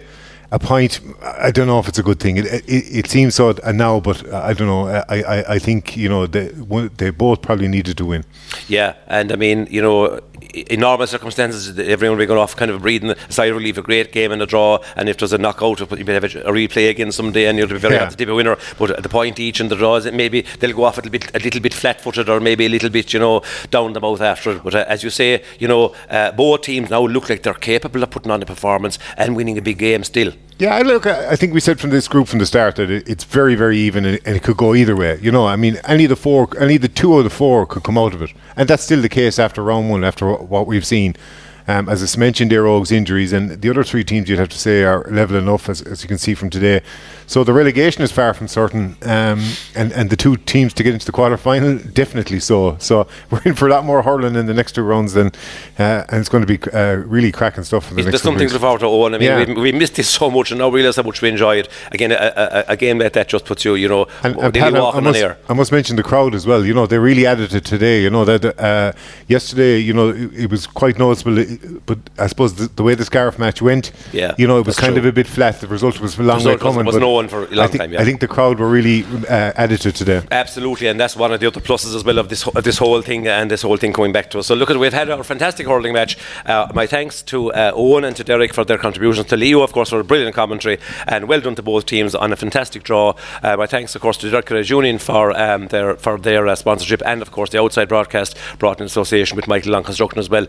a point. I don't know if it's a good thing. It it, it seems so now, but I don't know. I, I, I think you know they they both probably needed to win. Yeah, and I mean you know in normal circumstances, everyone will be going off kind of breathing a sigh of relief, a great game and a draw. And if there's a knockout, you may have a, replay again someday, and you'll be very yeah. happy to be a winner. But at the point each in the draws, maybe they'll go off a little bit, a little bit flat-footed, or maybe a little bit, you know, down the mouth after. But uh, as you say, you know, uh, both teams now look like they're capable of putting on a performance and winning a big game still. Yeah, look, I think we said from this group from the start that it's very, very even and it could go either way. You know, I mean, any of the four, any of the two of the four could come out of it. And that's still the case after round one, after what we've seen. Um, as I mentioned, Éire Óg's injuries, and the other three teams you'd have to say are level enough, as, as you can see from today. So the relegation is far from certain, um, and and the two teams to get into the quarter final definitely so. So we're in for a lot more hurling in the next two rounds, than, uh, and it's going to be uh, really cracking stuff. For the next there's something to look forward to. Owen. I mean, yeah. we, we, missed this so much, and now realise how much we enjoy it. Again, a, a, a, game like that just puts you, you know, and, and Pat, I, must, I must mention the crowd as well. You know, they really added it today. You know that uh, yesterday, you know, it, it, was quite noticeable. But I suppose the, the, way the Scariff match went, yeah, you know, it was kind true. of a bit flat. The result was a long way coming. Was, was no one for a long I think, time. Yeah. I think the crowd were really uh, to today. Absolutely, and that's one of the other pluses as well of this of this whole thing and this whole thing coming back to us. So look at we've had our fantastic hurling match. Uh, my thanks to uh, Owen and to Derek for their contributions. To Leo, of course, for a brilliant commentary, and well done to both teams on a fantastic draw. Uh, my thanks, of course, to Dirk Union for um, their for their uh, sponsorship, and of course the outside broadcast brought in association with Michael Long Construction as well.